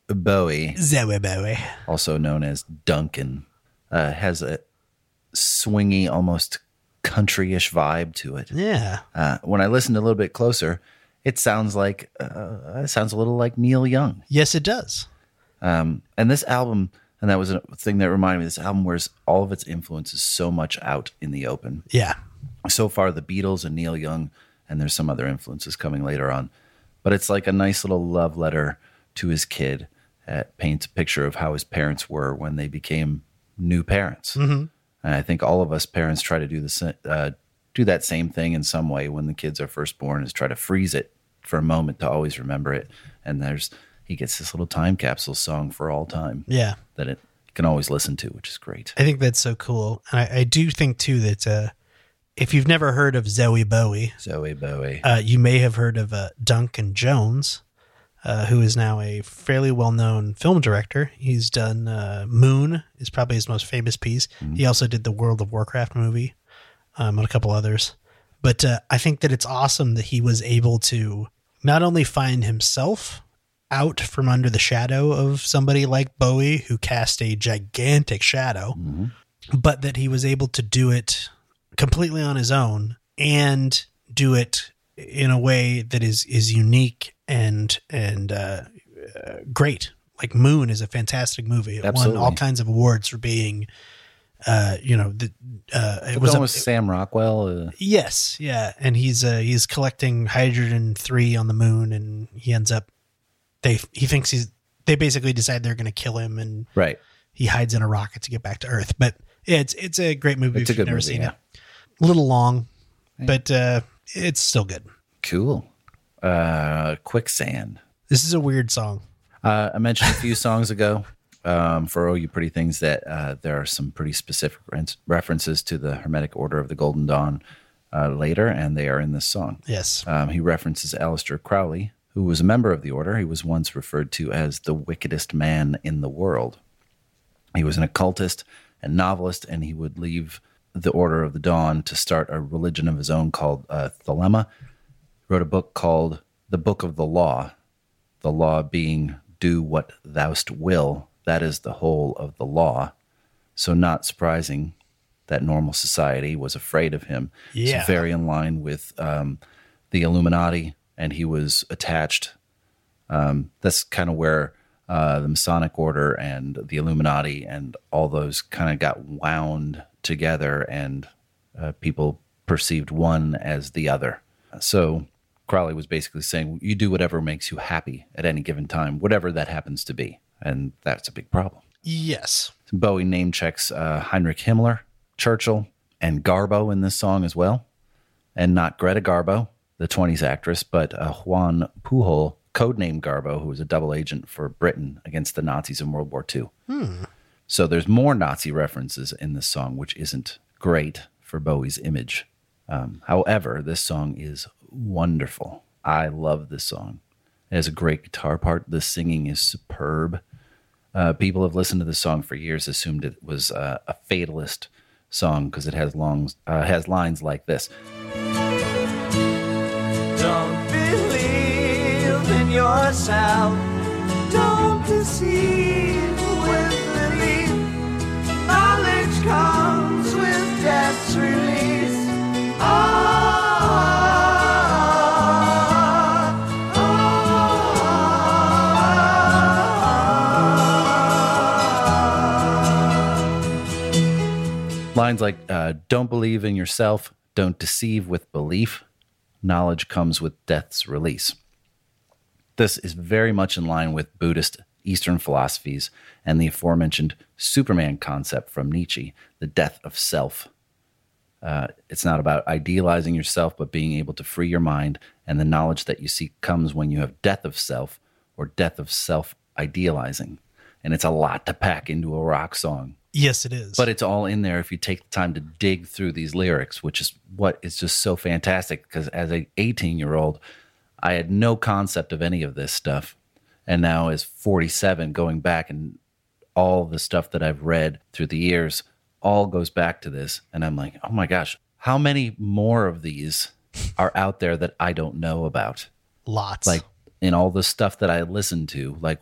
Bowie, Zowie Bowie. also known as Duncan, uh, has a swingy, almost country-ish vibe to it. Yeah. Uh, when I listened a little bit closer, it sounds like uh, it sounds a little like Neil Young. Yes, it does. Um, and this album, and that was a thing that reminded me. This album wears all of its influences so much out in the open. Yeah. So far, the Beatles and Neil Young, and there's some other influences coming later on. But it's like a nice little love letter to his kid. That paints a picture of how his parents were when they became new parents. Mm-hmm. And I think all of us parents try to do the uh, do that same thing in some way when the kids are first born is try to freeze it for a moment to always remember it. And there's he gets this little time capsule song for all time Yeah. that it can always listen to, which is great. I think that's so cool. And I, I do think too that uh, if you've never heard of Zowie Bowie, Zowie Bowie. uh, you may have heard of uh, Duncan Jones, uh, who is now a fairly well-known film director. He's done uh, Moon is probably his most famous piece. He also did the World of Warcraft movie, um, and a couple others. But uh, I think that it's awesome that he was able to not only find himself out from under the shadow of somebody like Bowie, who cast a gigantic shadow, but that he was able to do it completely on his own and do it in a way that is is unique and and uh, great. like Moon is a fantastic movie. It Absolutely. won all kinds of awards for being, uh, you know, the, uh, it was was a, with Sam Rockwell. Uh, yes, yeah, and he's uh, he's collecting hydrogen three on the moon, and he ends up they he thinks he's they basically decide they're going to kill him, and right. he hides in a rocket to get back to Earth. But it's it's a great movie. It's a if you've good never movie, seen yeah. it. A little long, but uh, it's still good. Cool. Uh, Quicksand. This is a weird song. Uh, I mentioned a few songs ago um, for Oh You Pretty Things that uh, there are some pretty specific re- references to the Hermetic Order of the Golden Dawn uh, later, and they are in this song. Yes. Um, he references Aleister Crowley, who was a member of the order. He was once referred to as the wickedest man in the world. He was an occultist and novelist, and he would leave the Order of the Dawn to start a religion of his own called uh, Thelema. Wrote a book called The Book of the Law, the law being do what thou'st will. That is the whole of the law. So, not surprising that normal society was afraid of him. Yeah. It's very in line with um, the Illuminati, and he was attached. Um, that's kind of where uh, the Masonic Order and the Illuminati and all those kind of got wound together, and uh, people perceived one as the other. So Crowley was basically saying, you do whatever makes you happy at any given time, whatever that happens to be. And that's a big problem. Yes. Bowie name checks uh, Heinrich Himmler, Churchill, and Garbo in this song as well. And not Greta Garbo, the 20s actress, but uh, Juan Pujol, codenamed Garbo, who was a double agent for Britain against the Nazis in World War II. So there's more Nazi references in this song, which isn't great for Bowie's image. Um, however, this song is wonderful. I love this song. It has a great guitar part. The singing is superb. Uh, people have listened to this song for years, assumed it was uh, a fatalist song because it has long uh, has lines like this. Don't believe in yourself. Don't deceive Lines like uh, "Don't believe in yourself. Don't deceive with belief. Knowledge comes with death's release." This is very much in line with Buddhist Eastern philosophies and the aforementioned Superman concept from Nietzsche, the death of self. Uh, it's not about idealizing yourself, but being able to free your mind. And the knowledge that you seek comes when you have death of self or death of self idealizing. And it's a lot to pack into a rock song, Yes, it is. but it's all in there if you take the time to dig through these lyrics, which is what is just so fantastic. Because as a 18 year old, I had no concept of any of this stuff. And now, as 47, going back and all the stuff that I've read through the years all goes back to this. And I'm like, oh my gosh, how many more of these are out there that I don't know about? lots. Like in all the stuff that I listen to, like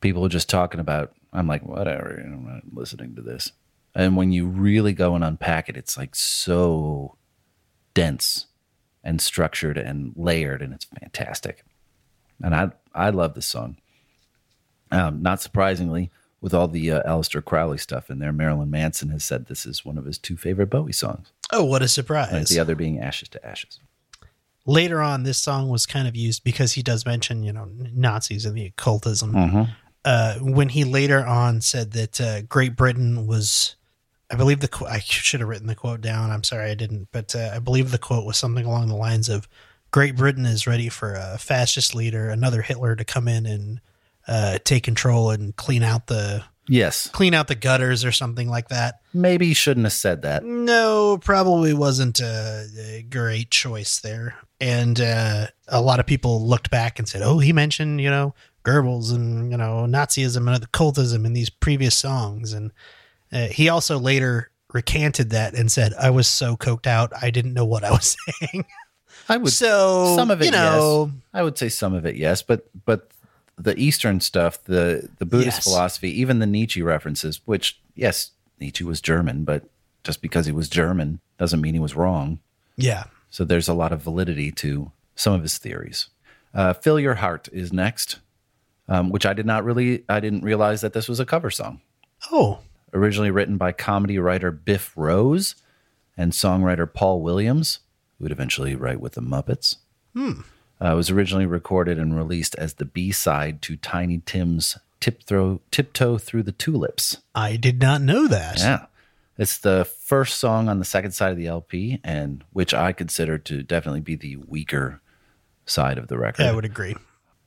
people just talking about, I'm like, whatever, I'm not listening to this. And when you really go and unpack it, it's like so dense and structured and layered, and it's fantastic. And I I love this song. Um, not surprisingly, with all the uh, Aleister Crowley stuff in there, Marilyn Manson has said this is one of his two favorite Bowie songs. oh, what a Right? surprise. The other being Ashes to Ashes. Later on, this song was kind of used because he does mention, you know, Nazis and the occultism. Mm-hmm. Uh, when he later on said that uh, Great Britain was, I believe the I should have written the quote down. I'm sorry I didn't, but uh, I believe the quote was something along the lines of, "Great Britain is ready for a fascist leader, another Hitler, to come in and uh, take control and clean out the Yes. clean out the gutters or something like that." Maybe he shouldn't have said that. No, probably wasn't a, a great choice there. And uh, a lot of people looked back and said, "Oh, he mentioned you know Goebbels and you know Nazism and occultism in these previous songs." And uh, he also later recanted that and said, "I was so coked out, I didn't know what I was (laughs) saying." I would so some of it you know, yes. I would say some of it yes, but but the Eastern stuff, the the Buddhist Yes. philosophy, even the Nietzsche references, which yes, Nietzsche was German, but just because he was German doesn't mean he was wrong. yeah, So there's a lot of validity to some of his theories. Uh, Fill Your Heart is next. um, which I did not really, I didn't realize that this was a cover song. Oh, Originally written by comedy writer Biff Rose and songwriter Paul Williams, who would eventually write with the Muppets. Uh, it was originally recorded and released as the B side to Tiny Tim's Tiptoe, Tiptoe Through the Tulips. I did not know that. Yeah. It's the first song on the second side of the LP, and which I consider to definitely be the weaker side of the record. I would agree.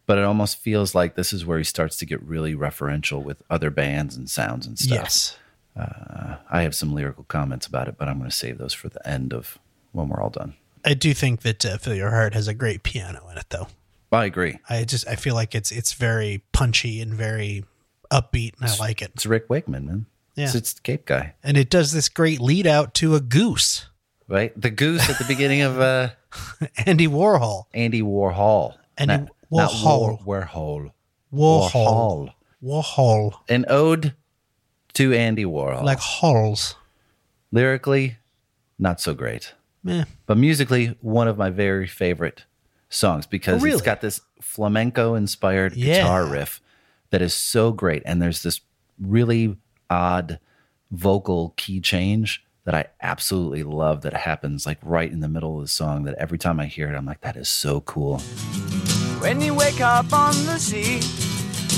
but it almost feels like this is where he starts to get really referential with other bands and sounds and stuff. Yes. I have some lyrical comments about it, but I'm going to save those for the end of when we're all done. I do think that uh, Fill Your Heart has a great piano in it, though. I agree. I just I feel like it's it's very punchy and very upbeat, and I like it. It's Rick Wakeman, man. Yeah. It's, it's the Cape guy, And it does this great lead out to a goose, right? The goose at the beginning of uh, (laughs) Andy Warhol. Andy Warhol. Andy Not- not Warhol. War, Warhol. Warhol. Warhol. An ode to Andy Warhol. Like holes. Lyrically, not so great. Meh. but musically one of my very favorite songs because Oh, really? it's got this flamenco inspired Yeah. guitar riff that is so great and there's this really odd vocal key change that I absolutely love that happens like right in the middle of the song that every time I hear it I'm like that is so cool. When you wake up on the sea,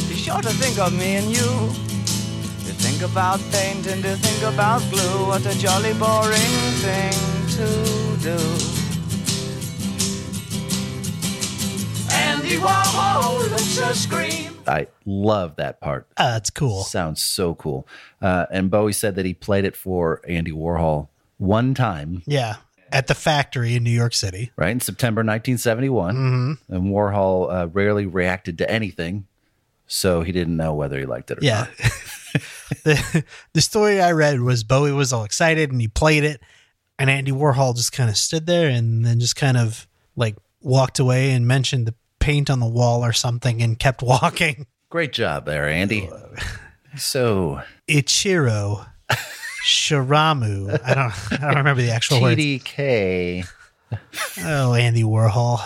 be sure to think of me and you. To think about paint and to think about glue. What a jolly boring thing to do. Andy Warhol looks a scream. I love that part. Ah, that's cool. Sounds so cool. Uh, and Bowie said that he played it for Andy Warhol one time Yeah. At the factory in New York City. right in September 1971, and Warhol uh, rarely reacted to anything, so he didn't know whether he liked it or Yeah. not. (laughs) the, the story I read was Bowie was all excited and he played it, and Andy Warhol just kind of stood there and then just kind of like walked away and mentioned the paint on the wall or something and kept (laughs) walking. Great job there, Andy. So (laughs) Ichiro Shiramu. I don't I don't remember the actual words. TDK. Oh, Andy Warhol.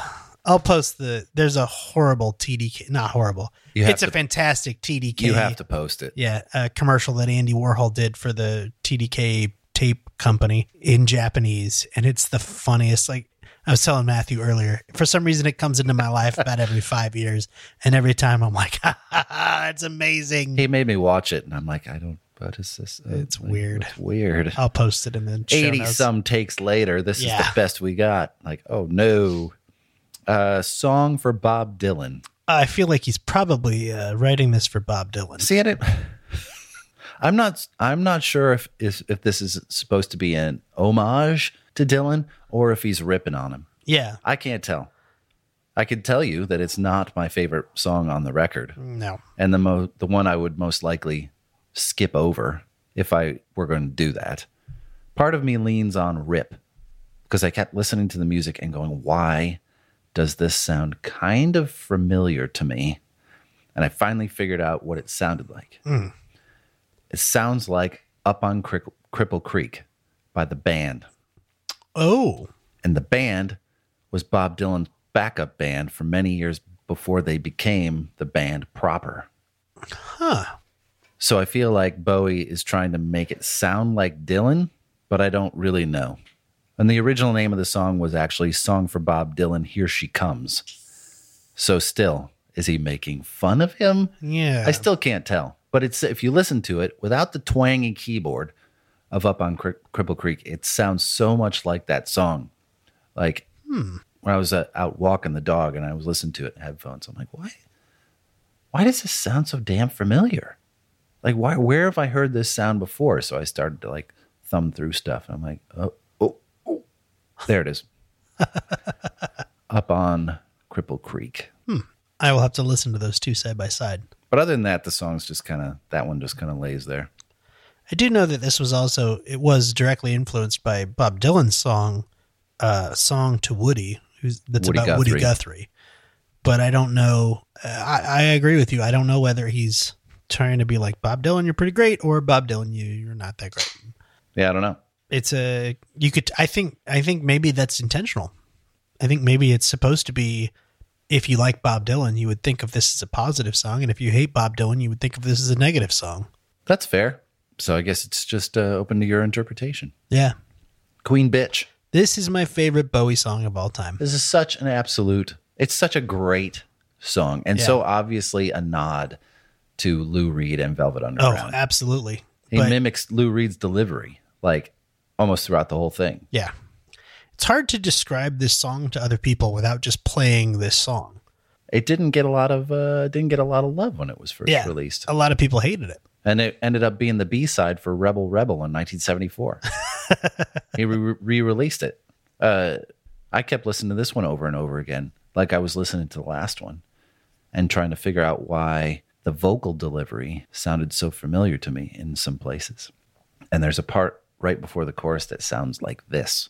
I'll post the there's a horrible TDK not horrible. You have It's a fantastic TDK. You have to post it. Yeah, a commercial that Andy Warhol did for the TDK tape company in Japanese, and it's the funniest. Like I was telling Matthew earlier, for some reason it comes into my life about every five years, and every time I'm like, ha, ha, ha, "It's amazing." He made me watch it, and I'm like, I don't. What is this? Uh, It's like, weird. It's weird. I'll post it in the Eighty notes. some takes later, this is the best we got. Like, oh no. Uh, song for Bob Dylan. I feel like he's probably uh, writing this for Bob Dylan. See, I didn't. I'm not. I'm not sure if, if if this is supposed to be an homage to Dylan or if he's ripping on him. Yeah, I can't tell. I can tell you that it's not my favorite song on the record, no, and the mo- the one I would most likely skip over if I were going to do that. Part of me leans on Rip because I kept listening to the music and going, "Why does this sound kind of familiar to me?" And I finally figured out what it sounded like. Hmm. It sounds like "Up on Crick- Cripple Creek" by the band oh, and the band was Bob Dylan's backup band for many years before they became the band proper. huh? So I feel like Bowie is trying to make it sound like Dylan, but I don't really know. And the original name of the song was actually Song for Bob Dylan, Here She Comes. So still, is he making fun of him? Yeah, I still can't tell. But it's if you listen to it without the twangy keyboard of Up on Cri- Cripple Creek, it sounds so much like that song. Like when I was uh, out walking the dog and I was listening to it in headphones, I'm like, why? Why does this sound so damn familiar? Like, why? Where have I heard this sound before? So I started to like thumb through stuff, and I'm like, oh. There it is. (laughs) Up on Cripple Creek. I will have to listen to those two side by side. But other than that, the song's just kind of that one just kind of lays there. I do know that this was also it was directly influenced by Bob Dylan's song, uh, "Song to Woody," who's that's Woody about Woody Guthrie. Guthrie. But I don't know. I, I agree with you. I don't know whether he's trying to be like Bob Dylan, you're pretty great, or Bob Dylan, you you're not that great. Yeah, I don't know. It's a you could. I think. I think maybe that's intentional. I think maybe it's supposed to be if you like Bob Dylan, you would think of this as a positive song, and if you hate Bob Dylan, you would think of this as a negative song. That's fair. So I guess it's just uh, open to your interpretation. Yeah. Queen Bitch. This is my favorite Bowie song of all time. This is such an absolute. It's such a great song, and Yeah. so obviously a nod to Lou Reed and Velvet Underground. Oh, Underground. absolutely. he But- mimics Lou Reed's delivery, like almost throughout the whole thing. Yeah. It's hard to describe this song to other people without just playing this song. It didn't get a lot of uh, didn't get a lot of love when it was first Yeah. released, A lot of people hated it. and it ended up being the B side for Rebel Rebel in 1974. (laughs) he re released it. Uh, I kept listening to this one over and over again, like I was listening to the last one, and trying to figure out why the vocal delivery sounded so familiar to me in some places. And there's a part right before the chorus that sounds like this.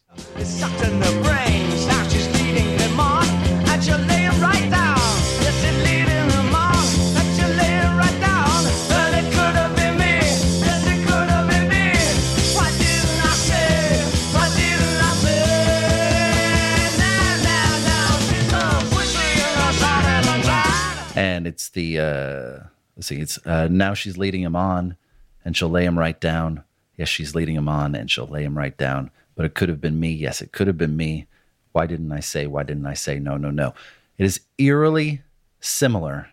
and it's the uh let's see it's uh now she's leading him on and she'll lay him right down yes she's leading him on and she'll lay him right down. But it could have been me. Yes it could have been me. Why didn't i say? Why didn't i say? No no no. It is eerily similar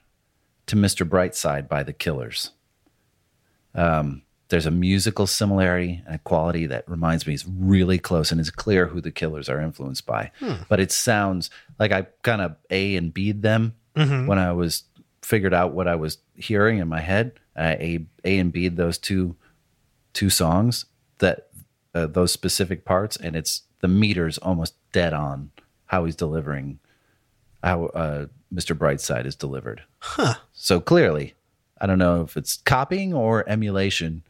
to mr brightside by the killers. Um there's a musical similarity and a quality that reminds me is really close and it's clear who the killers are influenced by. But it sounds like i kind of a and b'd them when i was figured out what i was hearing in my head. Uh, a a and b'd those two two songs that uh, those specific parts and it's the meters almost dead on how he's delivering how uh, mr brightside is delivered Huh. so clearly i don't know if it's copying or emulation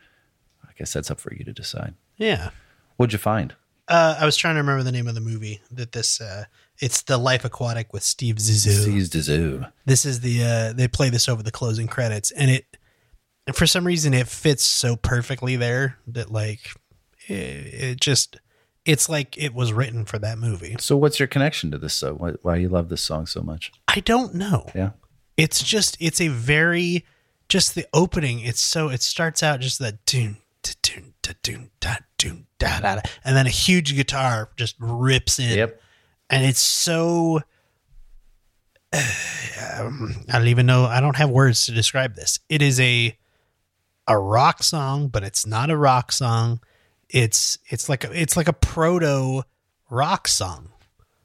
i guess that's up for you to decide Yeah. what'd you find Uh, I was trying to remember the name of the movie that this, uh, it's The Life Aquatic with Steve Zissou. Steve zoo this is the uh they play this over the closing credits and it and for some reason it fits so perfectly there that like it, it just it's like it was written for that movie. So what's your connection to this so why, why you love this song so much? I don't know. Yeah. It's just it's a very just the opening it's so it starts out just that tune tune tune da tune da da da and then a huge guitar just rips in. Yep. And it's so (sighs) um, I don't even know. I don't have words to describe this. It is a a rock song, but it's not a rock song. It's it's like a, it's like a proto rock song.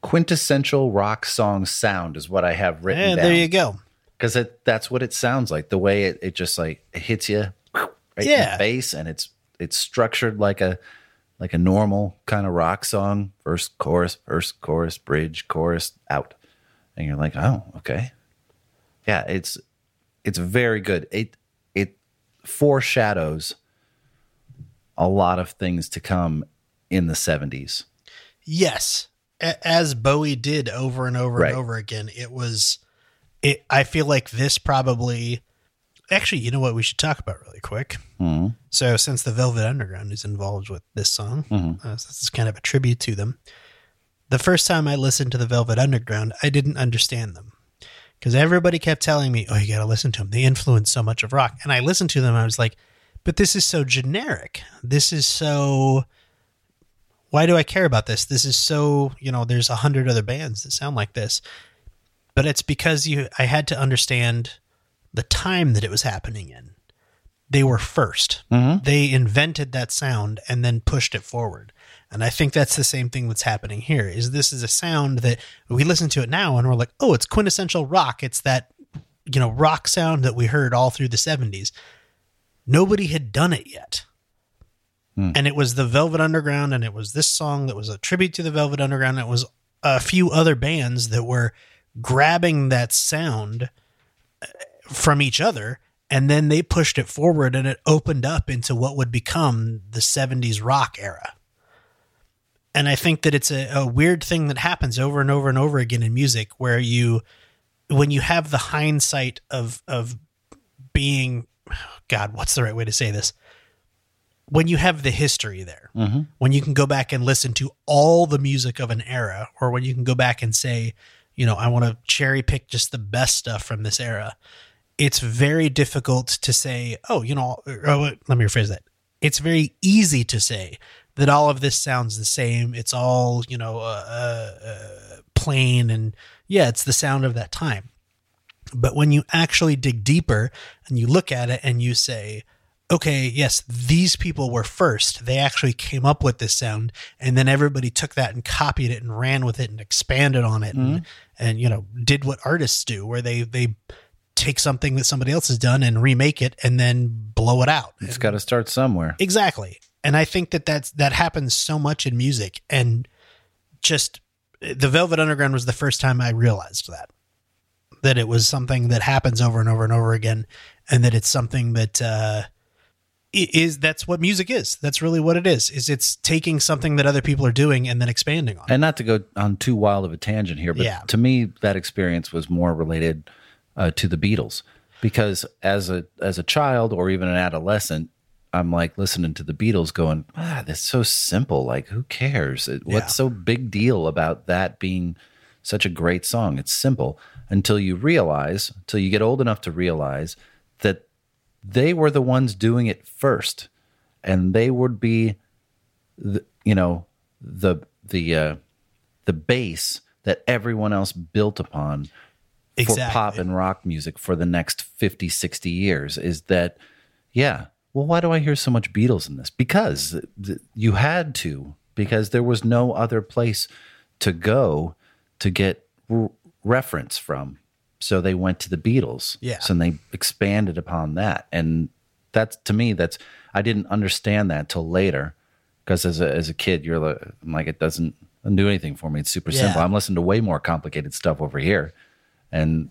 quintessential rock song sound is what i have written And down there you go. because it that's what it sounds like the way it, it just like it hits you right in Yeah. the face and it's it's structured like a like a normal kind of rock song first chorus first chorus bridge chorus out and you're like oh okay yeah it's it's very good it foreshadows a lot of things to come in the 70s Yes, A- as Bowie did over and over Right. and over again. It was. It. I feel like this probably. Actually, you know what we should talk about really quick. Mhm. So, since the Velvet Underground is involved with this song, Mhm. uh, this is kind of a tribute to them. The first time I listened to the Velvet Underground, I didn't understand them because everybody kept telling me, "Oh, you got to listen to them. They influence so much of rock." And I listened to them. I was like, "But this is so generic. This is so." Why do I care about this? This is so, you know, there's a hundred other bands that sound like this. But it's because you I had to understand the time that it was happening in. They were 1st mm-hmm. They invented that sound and then pushed it forward. And I think that's the same thing that's happening here. Is this is a sound that we listen to it now and we're like, "Oh, it's quintessential rock. It's that you know, rock sound that we heard all through the 70s." Nobody had done it yet. And it was the Velvet Underground and it was this song that was a tribute to the Velvet Underground. and It was a few other bands that were grabbing that sound uh, from each other and then they pushed it forward and it opened up into what would become the 70s rock era. And I think that it's a, a weird thing that happens over and over and over again in music where you when you have the hindsight of of being god what's the right way to say this when you have the history there mm-hmm. when you can go back and listen to all the music of an era or when you can go back and say you know, I want to cherry pick just the best stuff from this era. It's very difficult to say, oh, you know, oh, let me rephrase that. It's very easy to say that all of this sounds the same. It's all, you know, uh, uh, uh, plain and yeah, it's the sound of that time. But when you actually dig deeper and you look at it and you say, okay, yes, these people were first. They actually came up with this sound, and then everybody took that and copied it and ran with it and expanded on it, and, and you know did what artists do, where they they take something that somebody else has done and remake it and then blow it out. It's got to start somewhere. Exactly. And I think that that's that happens so much in music and just the Velvet Underground was the first time I realized that that it was something that happens over and over and over again and that it's something that uh is that's what music is. That's really what it is. Is it's taking something that other people are doing and then expanding on. it. And not to go on too wild of a tangent here, but Yeah. to me, that experience was more related uh, to the Beatles because as a as a child or even an adolescent, I'm like listening to the Beatles, going, "Ah, that's so simple. Like, who cares? It- Yeah. What's so big deal about that being such a great song? It's simple." Until you realize, until you get old enough to realize that they were the ones doing it first, and they would be the, you know the the uh, the base that everyone else built upon for pop and rock music for the next 50 60 years is that yeah well why do i hear so much beatles in this? Because th- you had to because there was no other place to go to get r- reference from. So they went to the beatles. Yeah. so they expanded upon that. And that's to me that's i didn't understand that till later. Because as a, as a kid you're like, I'm like it doesn't do anything for me. It's super Yeah. simple i'm listening to way more complicated stuff over here. And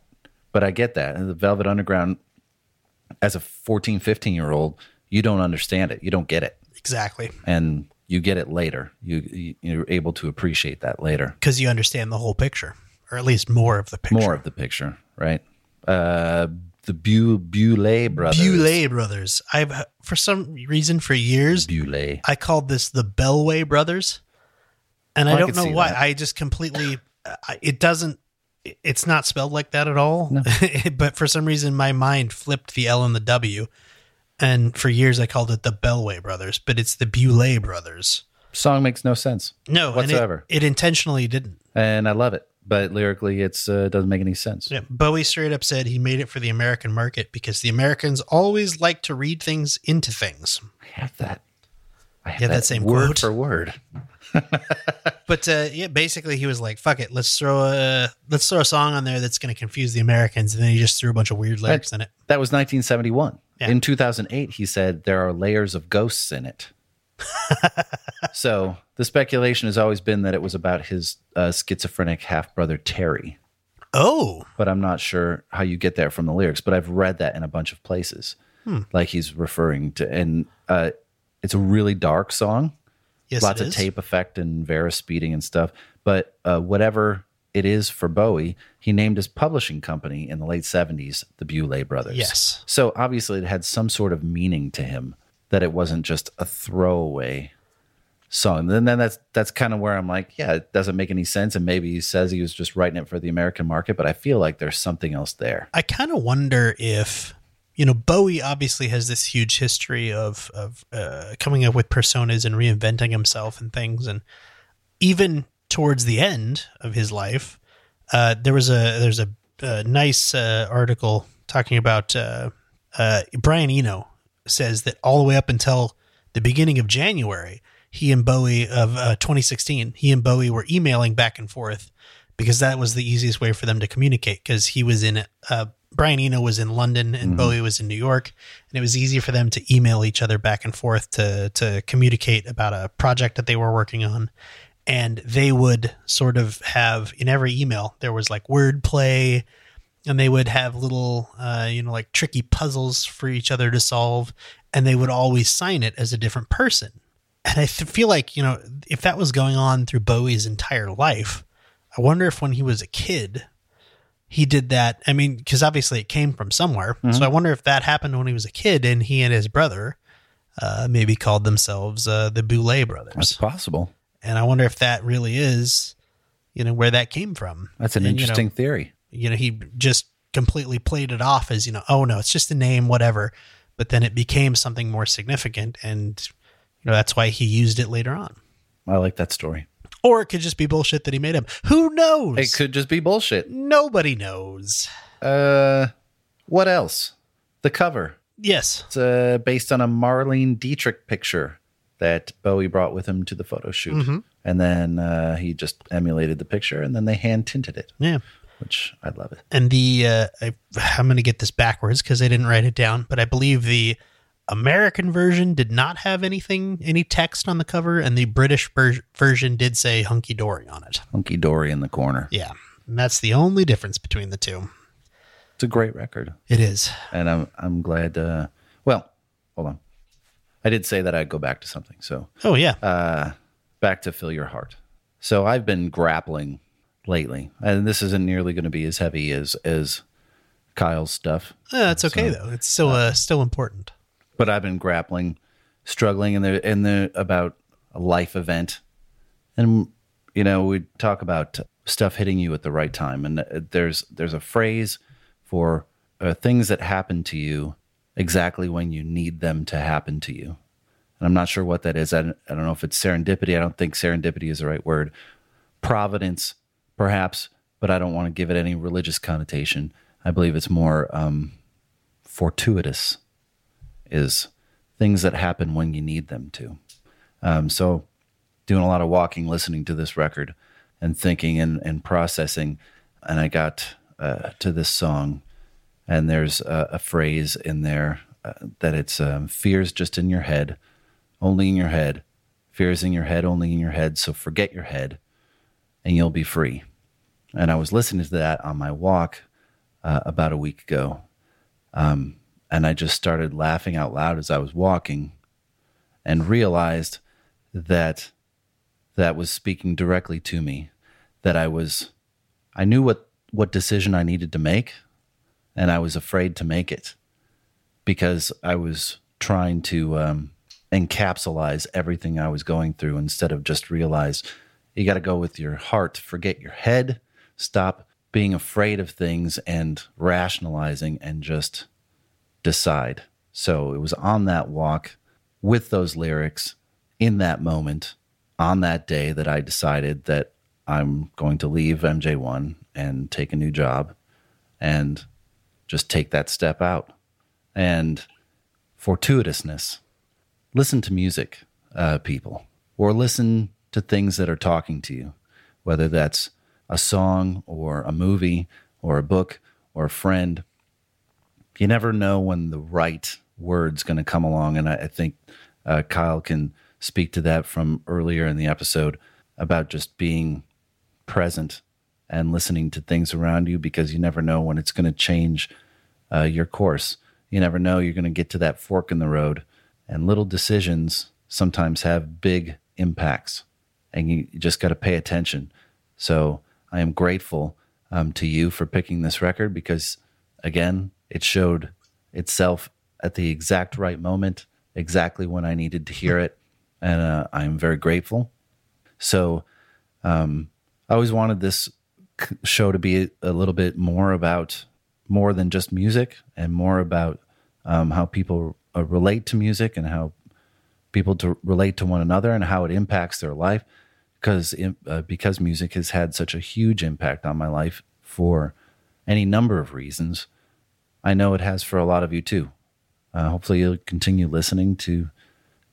but i get that. And the velvet underground as a 14 15 year old you don't understand it you don't get it exactly. and you get it later you you- you're able to appreciate that later Because you understand the whole picture. Or at least more of the picture. more of the picture right uh the Bu Bewlay brothers Bewlay Brothers. I've for some reason for years Bewlay I called this the Bellway Brothers, and I I don't could know why. that. I just completely I- it doesn't. It's not spelled like that at all. (laughs) but for some reason, my mind flipped the L and the W, and for years I called it the Bellway Brothers, but it's the Bewlay Brothers. song makes no sense No, and it- Whatsoever. it, intentionally didn't. and i love it but lyrically it's uh, doesn't make any sense Yeah, Bowie straight up said he made it for the American market because the Americans always like to read things into things. i have that i have that, that same word quote. for word But uh, yeah, basically he was like, "Fuck it, let's throw a let's throw a song on there that's going to confuse the Americans," and then he just threw a bunch of weird lyrics in it. That was 1971. Yeah. In 2008, he said there are layers of ghosts in it. (laughs) so the speculation has always been that it was about his uh, schizophrenic half brother Terry, Oh, but I'm not sure how you get there from the lyrics. But I've read that in a bunch of places, Hmm. like he's referring to, and uh, it's a really dark song. Yes, lots of tape effect and varispeeding and stuff. But uh, whatever it is for Bowie, he named his publishing company in the late 70s the Bewlay Brothers. Yes. So obviously it had some sort of meaning to him that it wasn't just a throwaway song. And then that's that's kind of where I'm like, yeah, it doesn't make any sense. And maybe he says he was just writing it for the American market, but I feel like there's something else there. I kind of wonder if you know Bowie obviously has this huge history of of uh, coming up with personas and reinventing himself and things, and even towards the end of his life, uh, there was a there's a, a nice uh, article talking about uh, uh, Brian Eno says that all the way up until the beginning of January, he and Bowie of uh, 2016, he and Bowie were emailing back and forth because that was the easiest way for them to communicate. Because he was in uh, Brian Eno was in London and Bowie was in New York, and it was easy for them to email each other back and forth to to communicate about a project that they were working on. And they would sort of have in every email there was like wordplay, and they would have little uh, you know like tricky puzzles for each other to solve, and they would always sign it as a different person. And I th- feel like you know if that was going on through Bowie's entire life, I wonder if when he was a kid, he did that. I mean, because obviously it came from somewhere. So I wonder if that happened when he was a kid and he and his brother uh, maybe called themselves uh, the Bewlay That's brothers. possible. And I wonder if that really is, you know, where that came from. That's an And, you know, interesting theory. you know, he just completely played it off as, you know, oh no, it's just a name, whatever. But then it became something more significant. And, you know, that's why he used it later on. I like that story. Or it could just be bullshit that he made up. Who knows? It could just be bullshit. Nobody knows. Uh, what else? The cover. Yes. It's uh, based on a Marlene Dietrich picture that Bowie brought with him to the photo shoot. Mm-hmm. And then uh, he just emulated the picture and then they hand tinted it, Yeah. which I love it. And the, uh, I, I'm going to get this backwards because I didn't write it down, but I believe the American version did not have anything, any text on the cover, and the British ver- version did say hunky dory on it. Hunky Dory in the corner. Yeah. And that's the only difference between the two. It's a great record. It is. And I'm, I'm glad. Uh, well, hold on. I did say that I'd go back to something. So Oh, yeah. uh, back to Fill Your Heart. So I've been grappling lately, and this isn't nearly going to be as heavy as, as Kyle's stuff. Uh, it's okay, though. It's still, uh, still important. But I've been grappling, struggling in the in the about a life event, and you know we talk about stuff hitting you at the right time, and uh, there's there's a phrase for uh, things that happen to you exactly when you need them to happen to you, and I'm not sure what that is. I don't, I don't know if it's serendipity. I don't think serendipity is the right word. Providence, perhaps, but I don't want to give it any religious connotation. I believe it's more um, fortuitous is things that happen when you need them to. Um, so, doing a lot of walking, listening to this record, and thinking and, and processing, and I got uh, to this song, and there's a, a phrase in there uh, that it's um, fears just in your head, only in your head, fears in your head, only in your head. So forget your head, and you'll be free. And I was listening to that on my walk uh, about a week ago, and I just started laughing out loud as I was walking and realized that that was speaking directly to me that I was I knew what what decision I needed to make and I was afraid to make it because I was trying to um, encapsulize everything I was going through instead of just realize you got to go with your heart, forget your head, stop being afraid of things and rationalizing and just decide. So it was on that walk with those lyrics in that moment on that day that I decided that I'm going to leave MJ1 and take a new job and just take that step out. And fortuitousness. Listen to music, uh, people, or listen to things that are talking to you, whether that's a song or a movie or a book or a friend you never know when the right word's going to come along. And I, I think uh, Kyle can speak to that from earlier in the episode about just being present and listening to things around you because you never know when it's going to change uh, your course. You never know you're going to get to that fork in the road, and little decisions sometimes have big impacts, and you, just got to pay attention. So I am grateful um, to you for picking this record because, again, it showed itself at the exact right moment, exactly when I needed to hear it, and uh, I am very grateful. So um, I always wanted this show to be a little bit more about more than just music and more about um, how people uh, relate to music and how people to relate to one another and how it impacts their life because uh, because music has had such a huge impact on my life for any number of reasons i know it has for a lot of you too uh, hopefully you'll continue listening to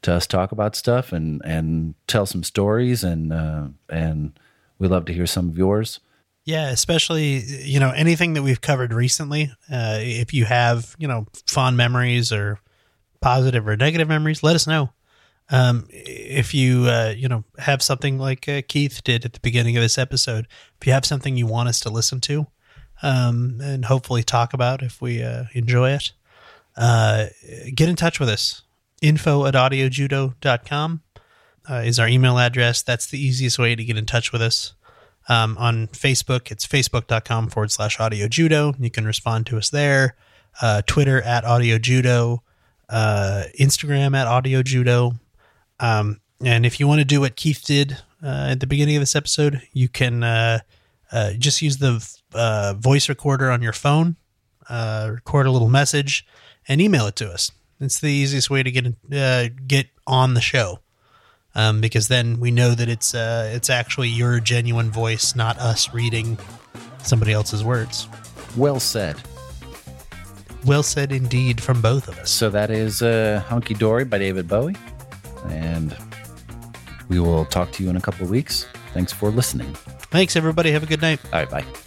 to us talk about stuff and and tell some stories and uh, and we love to hear some of yours Yeah, especially you know anything that we've covered recently. Uh, if you have you know fond memories or positive or negative memories, let us know. Um, if you uh, you know have something like uh, Keith did at the beginning of this episode, if you have something you want us to listen to, um, and hopefully talk about if we uh, enjoy it, uh, get in touch with us. Info at audiojudo.com uh, is our email address. That's the easiest way to get in touch with us. Um, on Facebook, it's facebook.com forward slash audiojudo. You can respond to us there. Uh, Twitter at audiojudo, uh, Instagram at audiojudo. Um, And if you want to do what Keith did uh, at the beginning of this episode, you can uh, uh, just use the uh, voice recorder on your phone, uh, record a little message, and email it to us. It's the easiest way to get uh, get on the show, um, because then we know that it's uh, it's actually your genuine voice, not us reading somebody else's words. Well said. Well said indeed from both of us. So that is uh, Hunky Dory by David Bowie. And we will talk to you in a couple of weeks. Thanks for listening. Thanks, everybody. Have a good night. All right, bye.